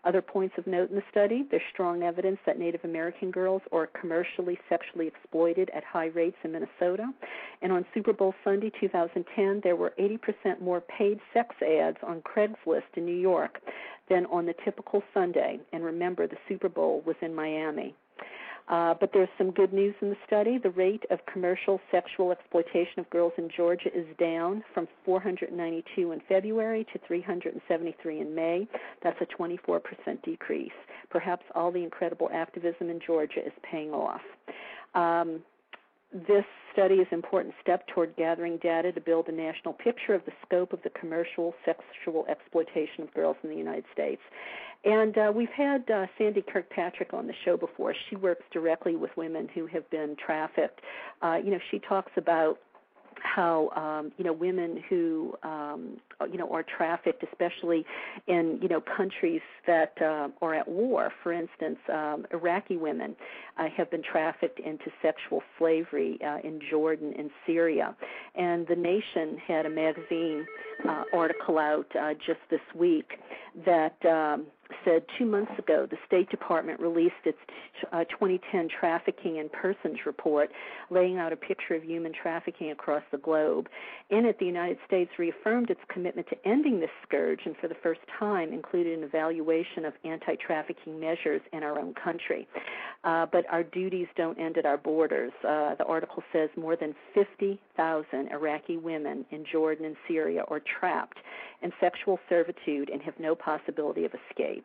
Other points of note in the study there's strong evidence that Native American girls are commercially sexually exploited at high rates in Minnesota. And on Super Bowl Sunday 2010, there were 80% more paid sex ads on Craigslist in New York than on the typical Sunday. And remember, the Super Bowl was in Miami. Uh, but there's some good news in the study. The rate of commercial sexual exploitation of girls in Georgia is down from 492 in February to 373 in May. That's a 24% decrease. Perhaps all the incredible activism in Georgia is paying off. Um, this study is an important step toward gathering data to build a national picture of the scope of the commercial sexual exploitation of girls in the United States. And uh, we've had uh, Sandy Kirkpatrick on the show before. She works directly with women who have been trafficked. Uh, you know, she talks about how um, you know women who um, you know are trafficked, especially in you know countries that uh, are at war. For instance, um, Iraqi women uh, have been trafficked into sexual slavery uh, in Jordan and Syria, and the Nation had a magazine uh, article out uh, just this week that. Um, said two months ago the State Department released its uh, 2010 Trafficking in Persons report, laying out a picture of human trafficking across the globe. In it, the United States reaffirmed its commitment to ending this scourge and, for the first time, included an evaluation of anti trafficking measures in our own country. Uh, but our duties don't end at our borders. Uh, the article says more than 50,000 Iraqi women in Jordan and Syria are trapped in sexual servitude and have no possibility of escape.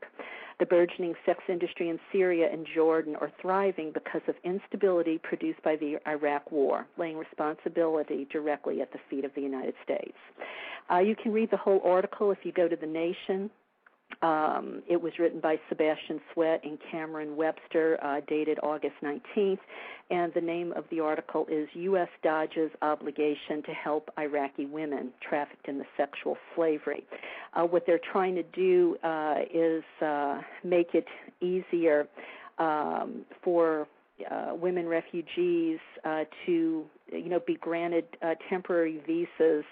The burgeoning sex industry in Syria and Jordan are thriving because of instability produced by the Iraq War, laying responsibility directly at the feet of the United States. Uh, you can read the whole article if you go to The Nation. Um, it was written by Sebastian Sweat and Cameron Webster, uh, dated August 19th, and the name of the article is U.S. Dodge's Obligation to Help Iraqi Women Trafficked into Sexual Slavery. Uh, what they're trying to do uh, is uh, make it easier um, for uh, women refugees uh, to you know be granted uh, temporary visas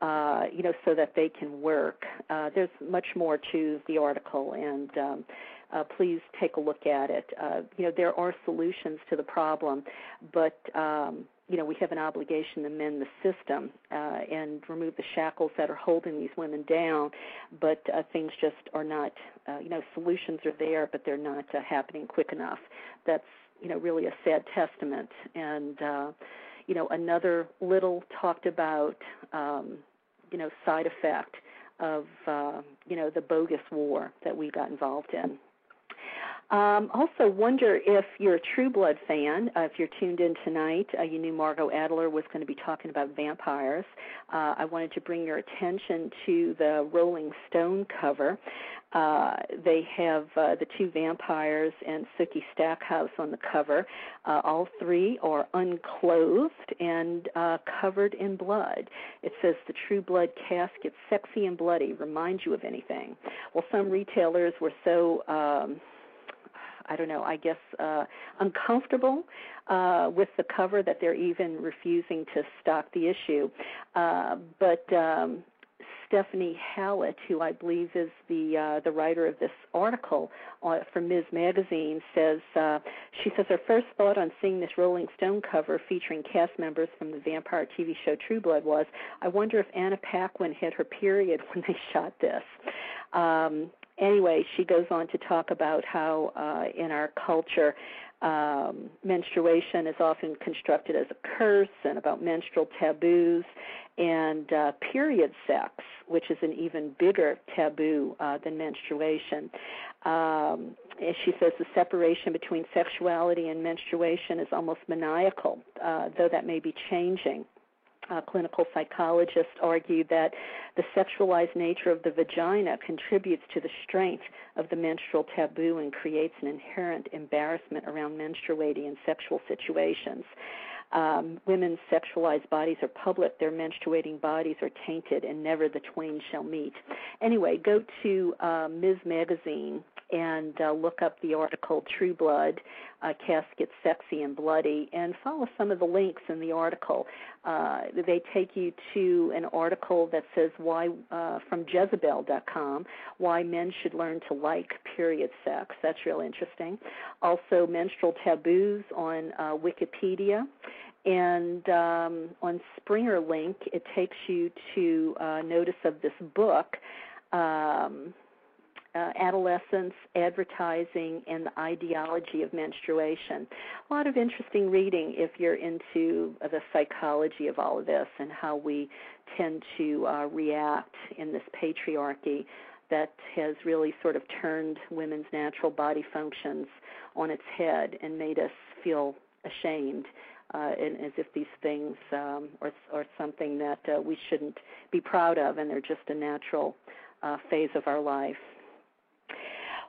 uh, you know so that they can work. Uh, there's much more to the article and um, uh, please take a look at it. Uh, you know there are solutions to the problem but um, you know we have an obligation to mend the system uh, and remove the shackles that are holding these women down but uh, things just are not uh, you know solutions are there but they're not uh, happening quick enough. That's you know really a sad testament. And uh you know another little talked about um you know side effect of uh you know the bogus war that we got involved in um, also, wonder if you're a True Blood fan. Uh, if you're tuned in tonight, uh, you knew Margot Adler was going to be talking about vampires. Uh, I wanted to bring your attention to the Rolling Stone cover. Uh, they have uh, the two vampires and Sookie Stackhouse on the cover. Uh, all three are unclothed and uh, covered in blood. It says the True Blood casket, sexy and bloody, remind you of anything. Well, some retailers were so. Um, I don't know, I guess uh, uncomfortable uh, with the cover that they're even refusing to stock the issue. Uh, but um, Stephanie Hallett, who I believe is the uh, the writer of this article uh, from Ms. Magazine, says uh, she says her first thought on seeing this Rolling Stone cover featuring cast members from the vampire TV show True Blood was, I wonder if Anna Paquin had her period when they shot this. Um, anyway, she goes on to talk about how uh, in our culture um, menstruation is often constructed as a curse and about menstrual taboos and uh, period sex, which is an even bigger taboo uh, than menstruation. Um, she says the separation between sexuality and menstruation is almost maniacal, uh, though that may be changing uh, clinical psychologists argue that the sexualized nature of the vagina contributes to the strength of the menstrual taboo and creates an inherent embarrassment around menstruating in sexual situations. Um, women's sexualized bodies are public, their menstruating bodies are tainted, and never the twain shall meet. Anyway, go to uh, Ms. Magazine and uh, look up the article True Blood, uh, Casket Sexy and Bloody, and follow some of the links in the article. Uh, they take you to an article that says why uh, from Jezebel.com why men should learn to like period sex. That's real interesting. Also, menstrual taboos on uh, Wikipedia. And um, on Springer Link, it takes you to uh, notice of this book. Um, uh, adolescence, advertising, and the ideology of menstruation. A lot of interesting reading if you're into the psychology of all of this and how we tend to uh, react in this patriarchy that has really sort of turned women's natural body functions on its head and made us feel ashamed. Uh, and as if these things um, are, are something that uh, we shouldn't be proud of, and they're just a natural uh, phase of our life.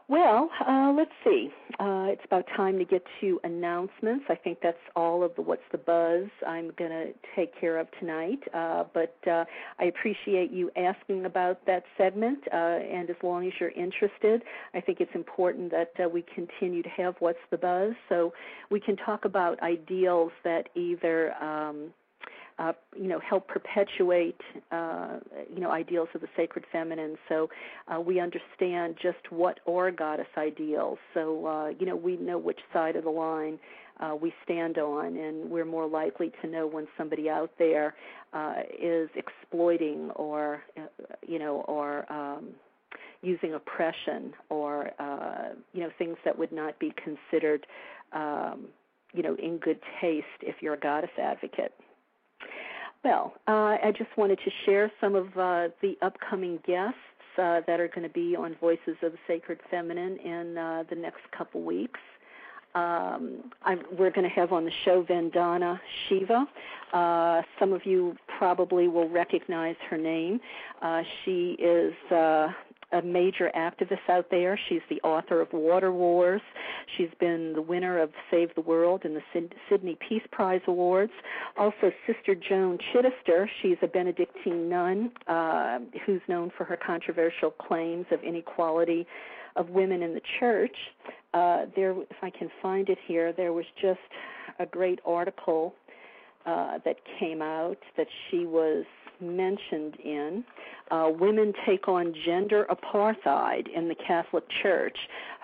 Well, uh, let's see. Uh, it's about time to get to announcements. I think that's all of the what's the buzz I'm going to take care of tonight. Uh, but uh, I appreciate you asking about that segment. Uh, and as long as you're interested, I think it's important that uh, we continue to have what's the buzz so we can talk about ideals that either um, uh, you know, help perpetuate, uh, you know, ideals of the sacred feminine. So uh, we understand just what are goddess ideals. So uh, you know, we know which side of the line uh, we stand on, and we're more likely to know when somebody out there uh, is exploiting or, uh, you know, or um, using oppression or uh, you know things that would not be considered, um, you know, in good taste if you're a goddess advocate. Well, uh, I just wanted to share some of uh, the upcoming guests uh, that are going to be on Voices of the Sacred Feminine in uh, the next couple weeks. Um, we're going to have on the show Vandana Shiva. Uh, some of you probably will recognize her name. Uh, she is a major activist out there. She's the author of Water Wars. She's been the winner of Save the World and the Sydney Peace Prize Awards. Also, Sister Joan Chittister. She's a Benedictine nun uh, who's known for her controversial claims of inequality of women in the church. Uh, there, if I can find it here, there was just a great article uh, that came out that she was mentioned in. Uh, women take on gender apartheid in the Catholic Church.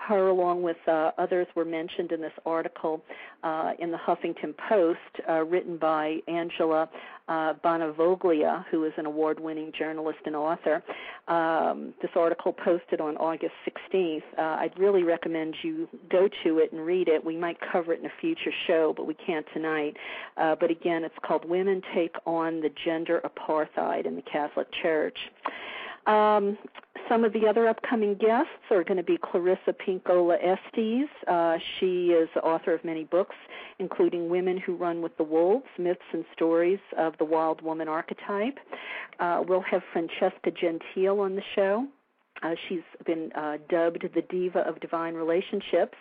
Her, along with uh, others, were mentioned in this article uh, in the Huffington Post, uh, written by Angela uh, Bonavoglia, who is an award winning journalist and author. Um, this article posted on August 16th. Uh, I'd really recommend you go to it and read it. We might cover it in a future show, but we can't tonight. But again, it's called Women Take on the Gender Apartheid in the Catholic Church. Um, some of the other upcoming guests are going to be Clarissa Pinkola Estes. Uh, she is the author of many books, including Women Who Run with the Wolves Myths and Stories of the Wild Woman Archetype. Uh, we'll have Francesca Gentille on the show. Uh, she's been uh, dubbed the diva of divine relationships,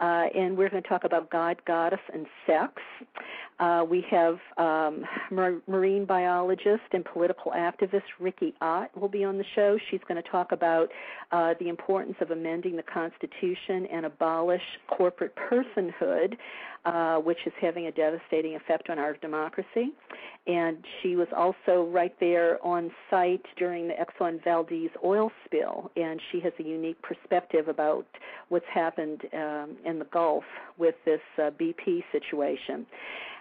uh, and we're going to talk about God, goddess, and sex. Uh, we have um, mar- marine biologist and political activist Riki Ott will be on the show. She's going to talk about uh, the importance of amending the Constitution and abolish corporate personhood, uh, which is having a devastating effect on our democracy. And she was also right there on site during the Exxon Valdez oil spill, and she has a unique perspective about what's happened um, in the Gulf with this uh, BP situation.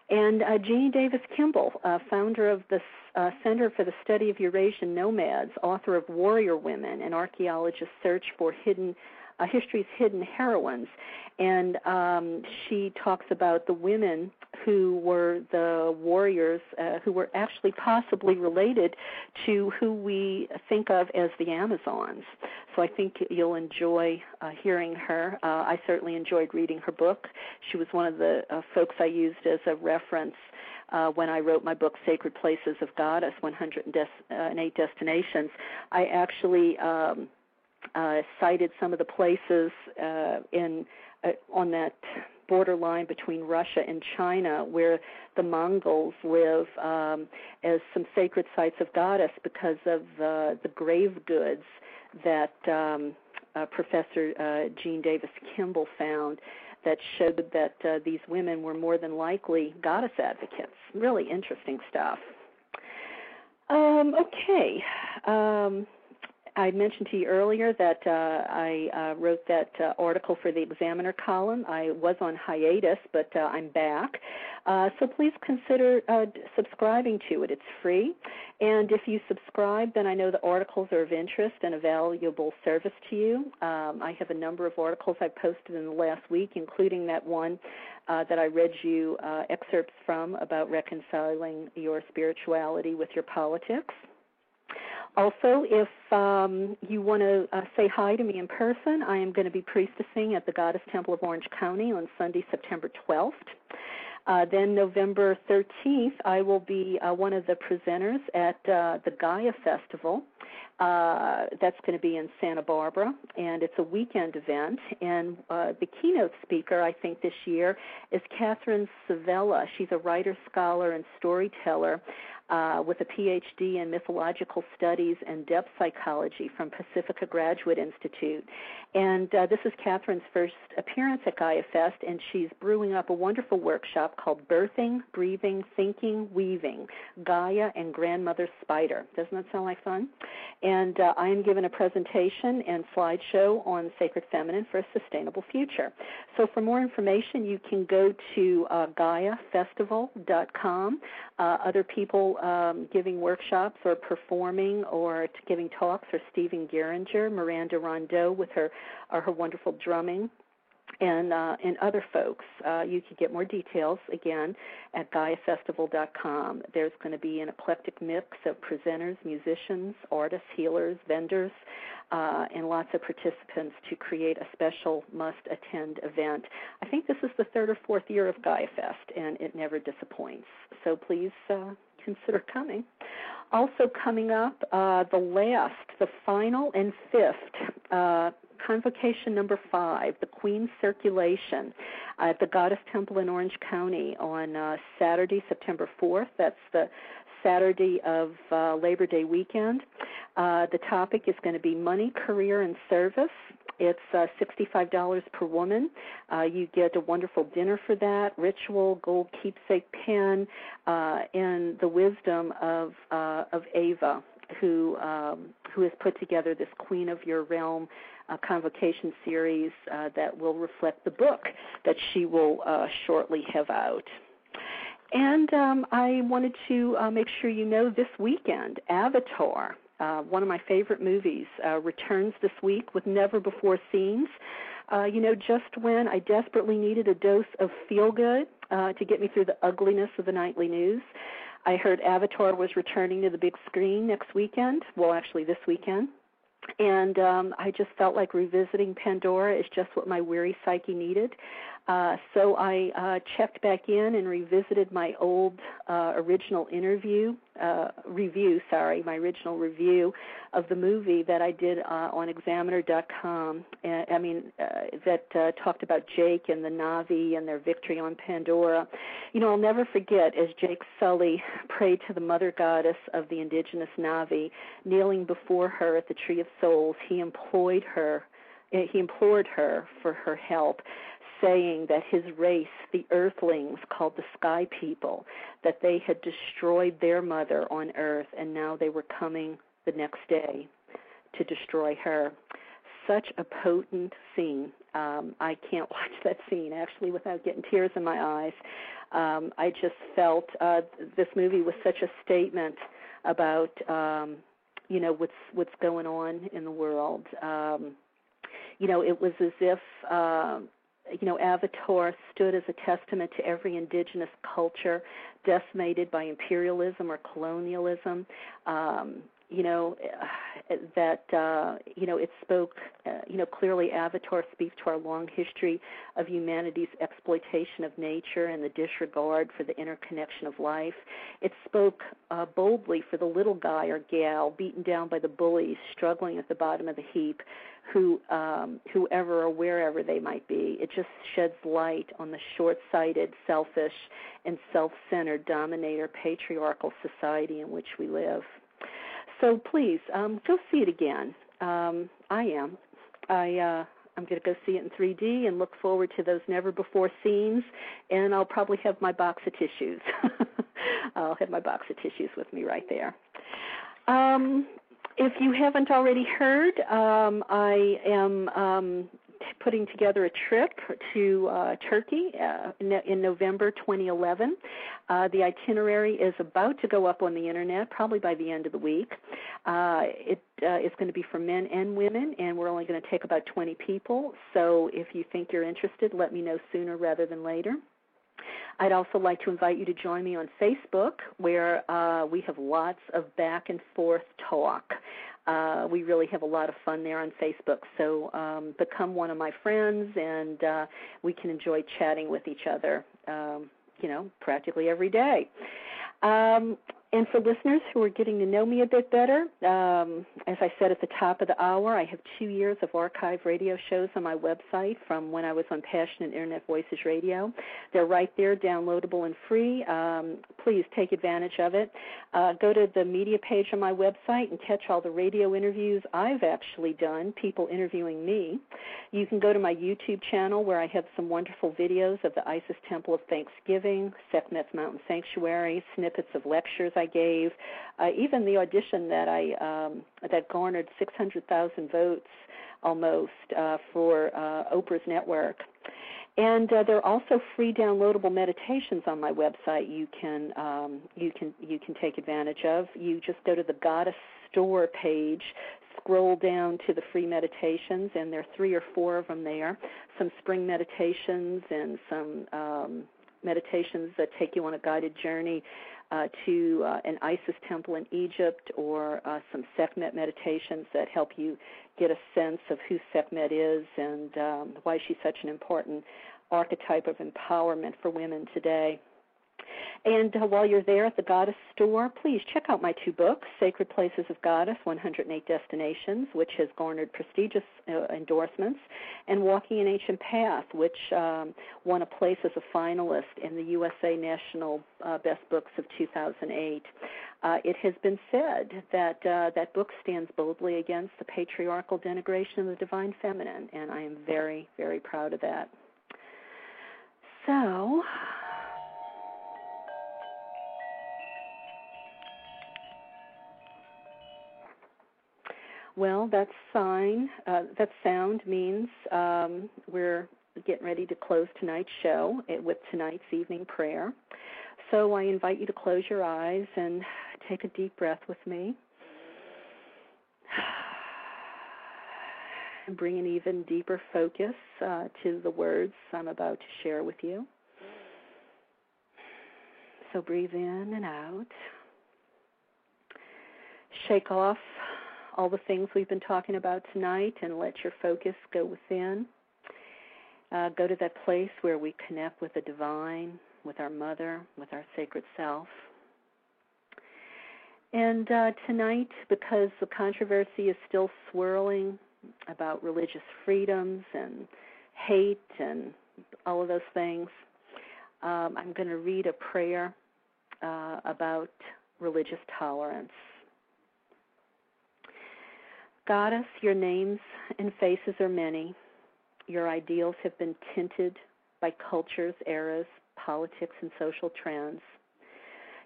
And uh, Jeannie Davis Kimball, uh, founder of the uh, Center for the Study of Eurasian Nomads, author of Warrior Women, an archaeologist's search for hidden uh, history's hidden heroines, and um, she talks about the women who were the warriors uh, who were actually possibly related to who we think of as the Amazons. So I think you'll enjoy uh, hearing her. Uh, I certainly enjoyed reading her book. She was one of the uh, folks I used as a reference uh, when I wrote my book, Sacred Places of Goddess 108 Destinations. I actually um, uh, cited some of the places uh, in uh, on that borderline between Russia and China where the Mongols live um, as some sacred sites of goddess because of uh, the grave goods that um, uh, Professor uh, Jean Davis Kimball found that showed that uh, these women were more than likely goddess advocates. Really interesting stuff. Um, okay. Um, I mentioned to you earlier that uh, I uh, wrote that uh, article for the Examiner column. I was on hiatus, but uh, I'm back. Uh, so please consider uh, subscribing to it. It's free. And if you subscribe, then I know the articles are of interest and a valuable service to you. Um, I have a number of articles I posted in the last week, including that one uh, that I read you uh, excerpts from about reconciling your spirituality with your politics. Also, if um, you want to uh, say hi to me in person, I am going to be priestessing at the Goddess Temple of Orange County on Sunday, September 12th. Uh, then November 13th, I will be uh, one of the presenters at uh, the Gaia Festival. Uh, that's going to be in Santa Barbara, and it's a weekend event. And uh, the keynote speaker, I think, this year is Catherine Svehla. She's a writer, scholar, and storyteller uh, with a PhD in mythological studies and depth psychology from Pacifica Graduate Institute. And uh, this is Catherine's first appearance at Gaia Fest, and she's brewing up a wonderful workshop called Birthing, Breathing, Thinking, Weaving Gaia and Grandmother Spider. Doesn't that sound like fun? And uh, I am given a presentation and slideshow on Sacred Feminine for a Sustainable Future. So for more information, you can go to uh, GaiaFestival.com. Uh, other people um, giving workshops or performing or giving talks are Stephen Geringer, Miranda Rondeau with her or her wonderful drumming, and uh, and other folks. Uh, you can get more details again at GaiaFestival.com. There's going to be an eclectic mix of presenters, musicians, artists, healers, vendors, uh, and lots of participants to create a special must-attend event. I think this is the third or fourth year of Gaia Fest, and it never disappoints. So please uh, consider coming. Also coming up, uh, the last, the final and fifth uh, convocation number five, the Queen's Circulation at the Goddess Temple in Orange County on uh, Saturday, September 4th. That's the Saturday of uh, Labor Day weekend. Uh, the topic is going to be money, career, and service. It's uh, $65 per woman. Uh, you get a wonderful dinner for that, ritual, gold keepsake pen, uh, and the wisdom of uh, of Ava, who um, who has put together this Queen of Your Realm uh, convocation series uh, that will reflect the book that she will uh, shortly have out. And um, I wanted to uh, make sure you know this weekend, Avatar uh, one of my favorite movies, uh, returns this week with never before scenes. Uh, you know, just when I desperately needed a dose of feel good uh, to get me through the ugliness of the nightly news, I heard Avatar was returning to the big screen next weekend. Well, actually, this weekend. And um, I just felt like revisiting Pandora is just what my weary psyche needed. Uh, so I uh, checked back in and revisited my old uh, original interview uh, review, sorry, my original review of the movie that I did uh, on Examiner.com. Uh, I mean, uh, that uh, talked about Jake and the Na'vi and their victory on Pandora. You know, I'll never forget as Jake Sully prayed to the Mother Goddess of the indigenous Na'vi, kneeling before her at the Tree of Souls. He implored her. He implored her for her help saying that his race, the earthlings called the sky people, that they had destroyed their mother on earth and now they were coming the next day to destroy her. Such a potent scene. Um, I can't watch that scene actually without getting tears in my eyes. Um, I just felt uh, this movie was such a statement about um, you know what's what's going on in the world. Um, you know, it was as if uh, you know, Avatar stood as a testament to every indigenous culture decimated by imperialism or colonialism. Um, you know that uh, you know it spoke uh, you know clearly Avatar speaks to our long history of humanity's exploitation of nature and the disregard for the interconnection of life. It spoke uh, boldly for the little guy or gal beaten down by the bullies, struggling at the bottom of the heap, who um, whoever or wherever they might be. It just sheds light on the short-sighted, selfish, and self-centered dominator patriarchal society in which we live. So please um, go see it again. Um, I am. I uh, I'm going to go see it in 3D and look forward to those never before scenes. And I'll probably have my box of tissues. I'll have my box of tissues with me right there. Um, if you haven't already heard, um, I am um, putting together a trip to uh, Turkey uh, in, November 2011. Uh, the itinerary is about to go up on the internet, probably by the end of the week. Uh, it uh, is going to be for men and women, and we're only going to take about 20 people. So if you think you're interested, let me know sooner rather than later. I'd also like to invite you to join me on Facebook, where uh, we have lots of back and forth talk. Uh, we really have a lot of fun there on Facebook. So um, become one of my friends, and uh, we can enjoy chatting with each other. Um, you know, practically every day. Um, and for listeners who are getting to know me a bit better, um, as I said at the top of the hour, I have two years of archive radio shows on my website from when I was on Passionate Internet Voices Radio. They're right there, downloadable and free. Um, please take advantage of it. Uh, go to the media page on my website and catch all the radio interviews I've actually done, people interviewing me. You can go to my YouTube channel where I have some wonderful videos of the Isis Temple of Thanksgiving, Sekhmet's Mountain Sanctuary, snippets of lectures I gave, uh, even the audition that I um, that garnered 600,000 votes almost uh, for uh, Oprah's network. And uh, there are also free downloadable meditations on my website. You can um, you can you can take advantage of. You just go to the Goddess Store page, scroll down to the free meditations, and there are three or four of them there. Some spring meditations and some um, meditations that take you on a guided journey uh, to uh, an Isis temple in Egypt or uh, some Sekhmet meditations that help you get a sense of who Sekhmet is and um, why she's such an important archetype of empowerment for women today. And uh, while you're there at the Goddess store, please check out my two books, Sacred Places of Goddess 108 Destinations, which has garnered prestigious uh, endorsements, and Walking an Ancient Path, which um, won a place as a finalist in the USA National uh, Best Books of 2008. Uh, it has been said that uh, that book stands boldly against the patriarchal denigration of the divine feminine, and I am very, very proud of that. So, Well, that sign, uh, that sound means um, we're getting ready to close tonight's show with tonight's evening prayer. So I invite you to close your eyes and take a deep breath with me. And bring an even deeper focus uh, to the words I'm about to share with you. So breathe in and out. Shake off all the things we've been talking about tonight and let your focus go within. Uh, go to that place where we connect with the divine, with our mother, with our sacred self. And uh, tonight, because the controversy is still swirling about religious freedoms and hate and all of those things, um, I'm going to read a prayer uh, about religious tolerance. Goddess, your names and faces are many. Your ideals have been tinted by cultures, eras, politics, and social trends.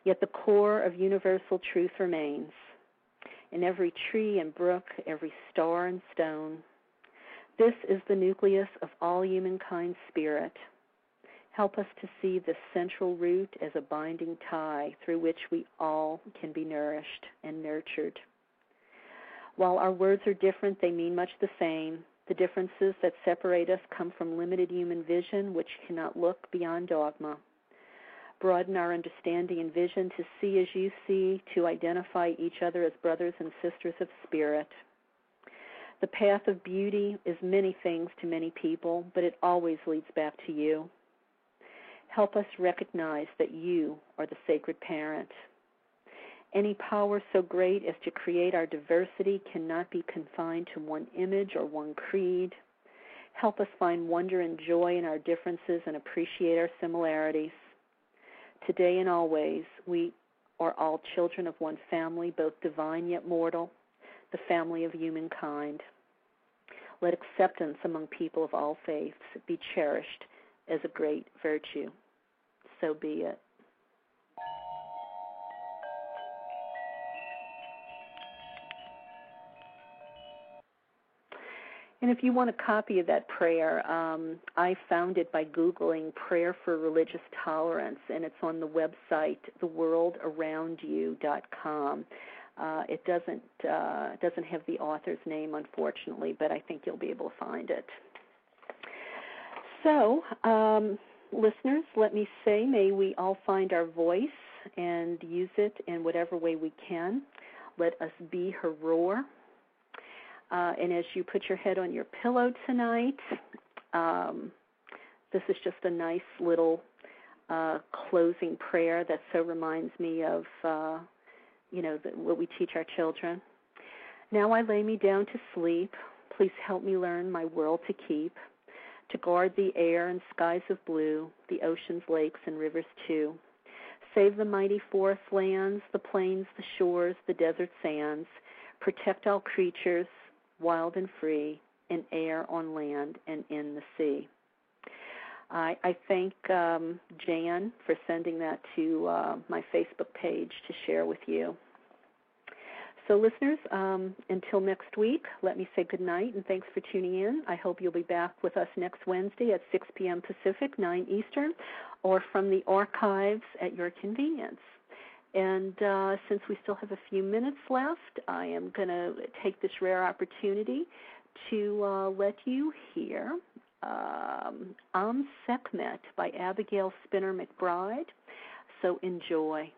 Yet the core of universal truth remains. In every tree and brook, every star and stone, this is the nucleus of all humankind's spirit. Help us to see the central root as a binding tie through which we all can be nourished and nurtured. While our words are different, they mean much the same. The differences that separate us come from limited human vision, which cannot look beyond dogma. Broaden our understanding and vision to see as you see, to identify each other as brothers and sisters of spirit. The path of beauty is many things to many people, but it always leads back to you. Help us recognize that you are the sacred parent. Any power so great as to create our diversity cannot be confined to one image or one creed. Help us find wonder and joy in our differences and appreciate our similarities. Today and always, we are all children of one family, both divine yet mortal, the family of humankind. Let acceptance among people of all faiths be cherished as a great virtue. So be it. And if you want a copy of that prayer, um, I found it by Googling Prayer for Religious Tolerance, and it's on the website theworldaroundyou.com. Uh, it doesn't uh, doesn't have the author's name, unfortunately, but I think you'll be able to find it. So, um, listeners, let me say, may we all find our voice and use it in whatever way we can. Let us be her roar uh, and as you put your head on your pillow tonight, um, this is just a nice little uh, closing prayer that so reminds me of, uh, you know, the, what we teach our children. Now I lay me down to sleep. Please help me learn my world to keep, to guard the air and skies of blue, the oceans, lakes, and rivers too. Save the mighty forest lands, the plains, the shores, the desert sands. Protect all creatures, wild and free, in air, on land, and in the sea. I, I thank um, Jan for sending that to uh, my Facebook page to share with you. So, listeners, um, until next week, let me say good night and thanks for tuning in. I hope you'll be back with us next Wednesday at 6 p.m. Pacific, 9 Eastern, or from the archives at your convenience. And uh, since we still have a few minutes left, I am going to take this rare opportunity to uh, let you hear um, Am Sekhmet by Abigail Spinner McBride. So enjoy.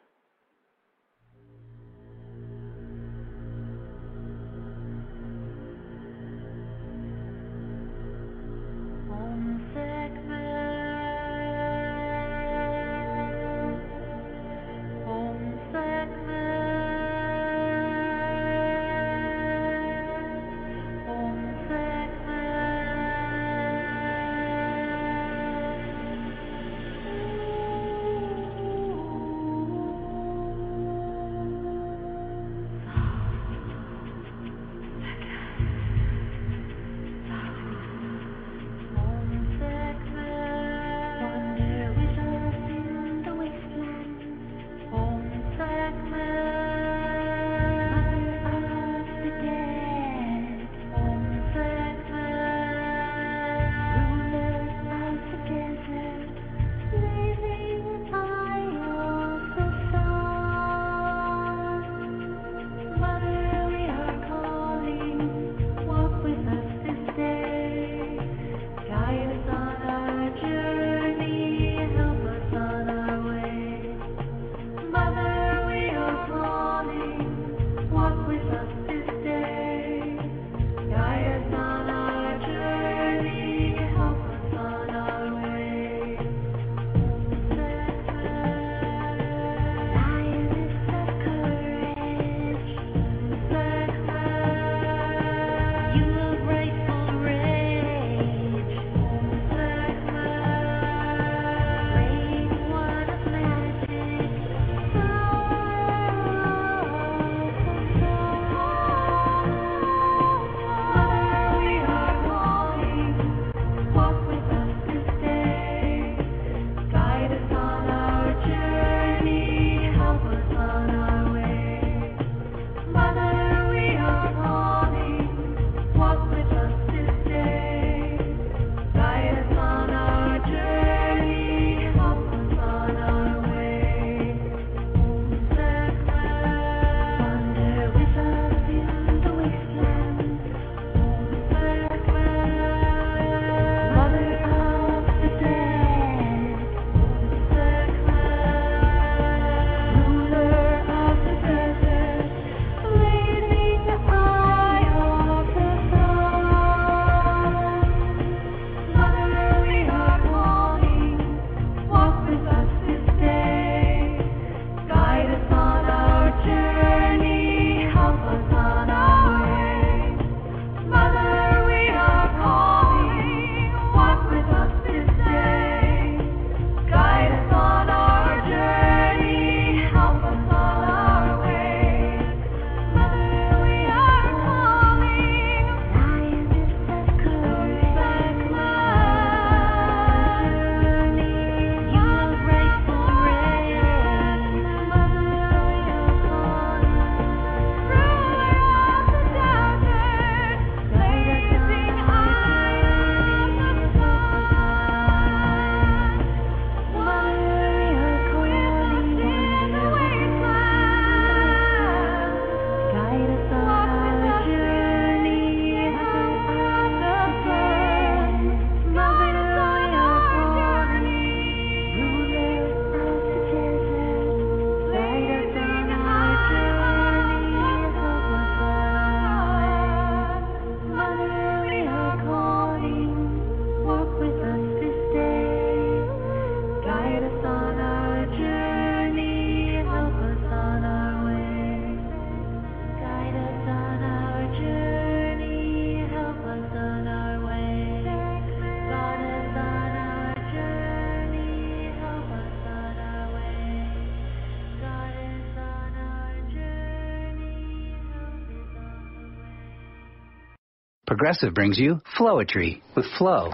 Progressive brings you Flowetry with Flow.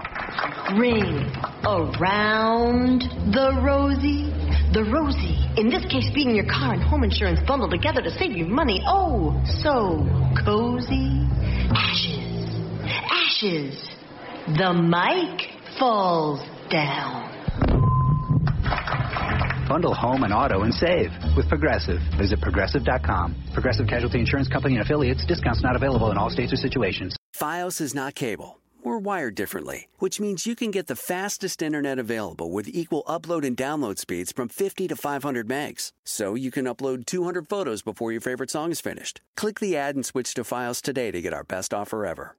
Ring around the rosy. The rosy, in this case being your car and home insurance bundled together to save you money. Oh, so cozy. Ashes. Ashes. The mic falls down. Bundle home and auto and save with Progressive. Visit progressive.com. Progressive Casualty Insurance Company and affiliates. Discounts not available in all states or situations. Fios is not cable. We're wired differently, which means you can get the fastest internet available with equal upload and download speeds from 50 to 500 megs. So you can upload 200 photos before your favorite song is finished. Click the ad and switch to Fios today to get our best offer ever.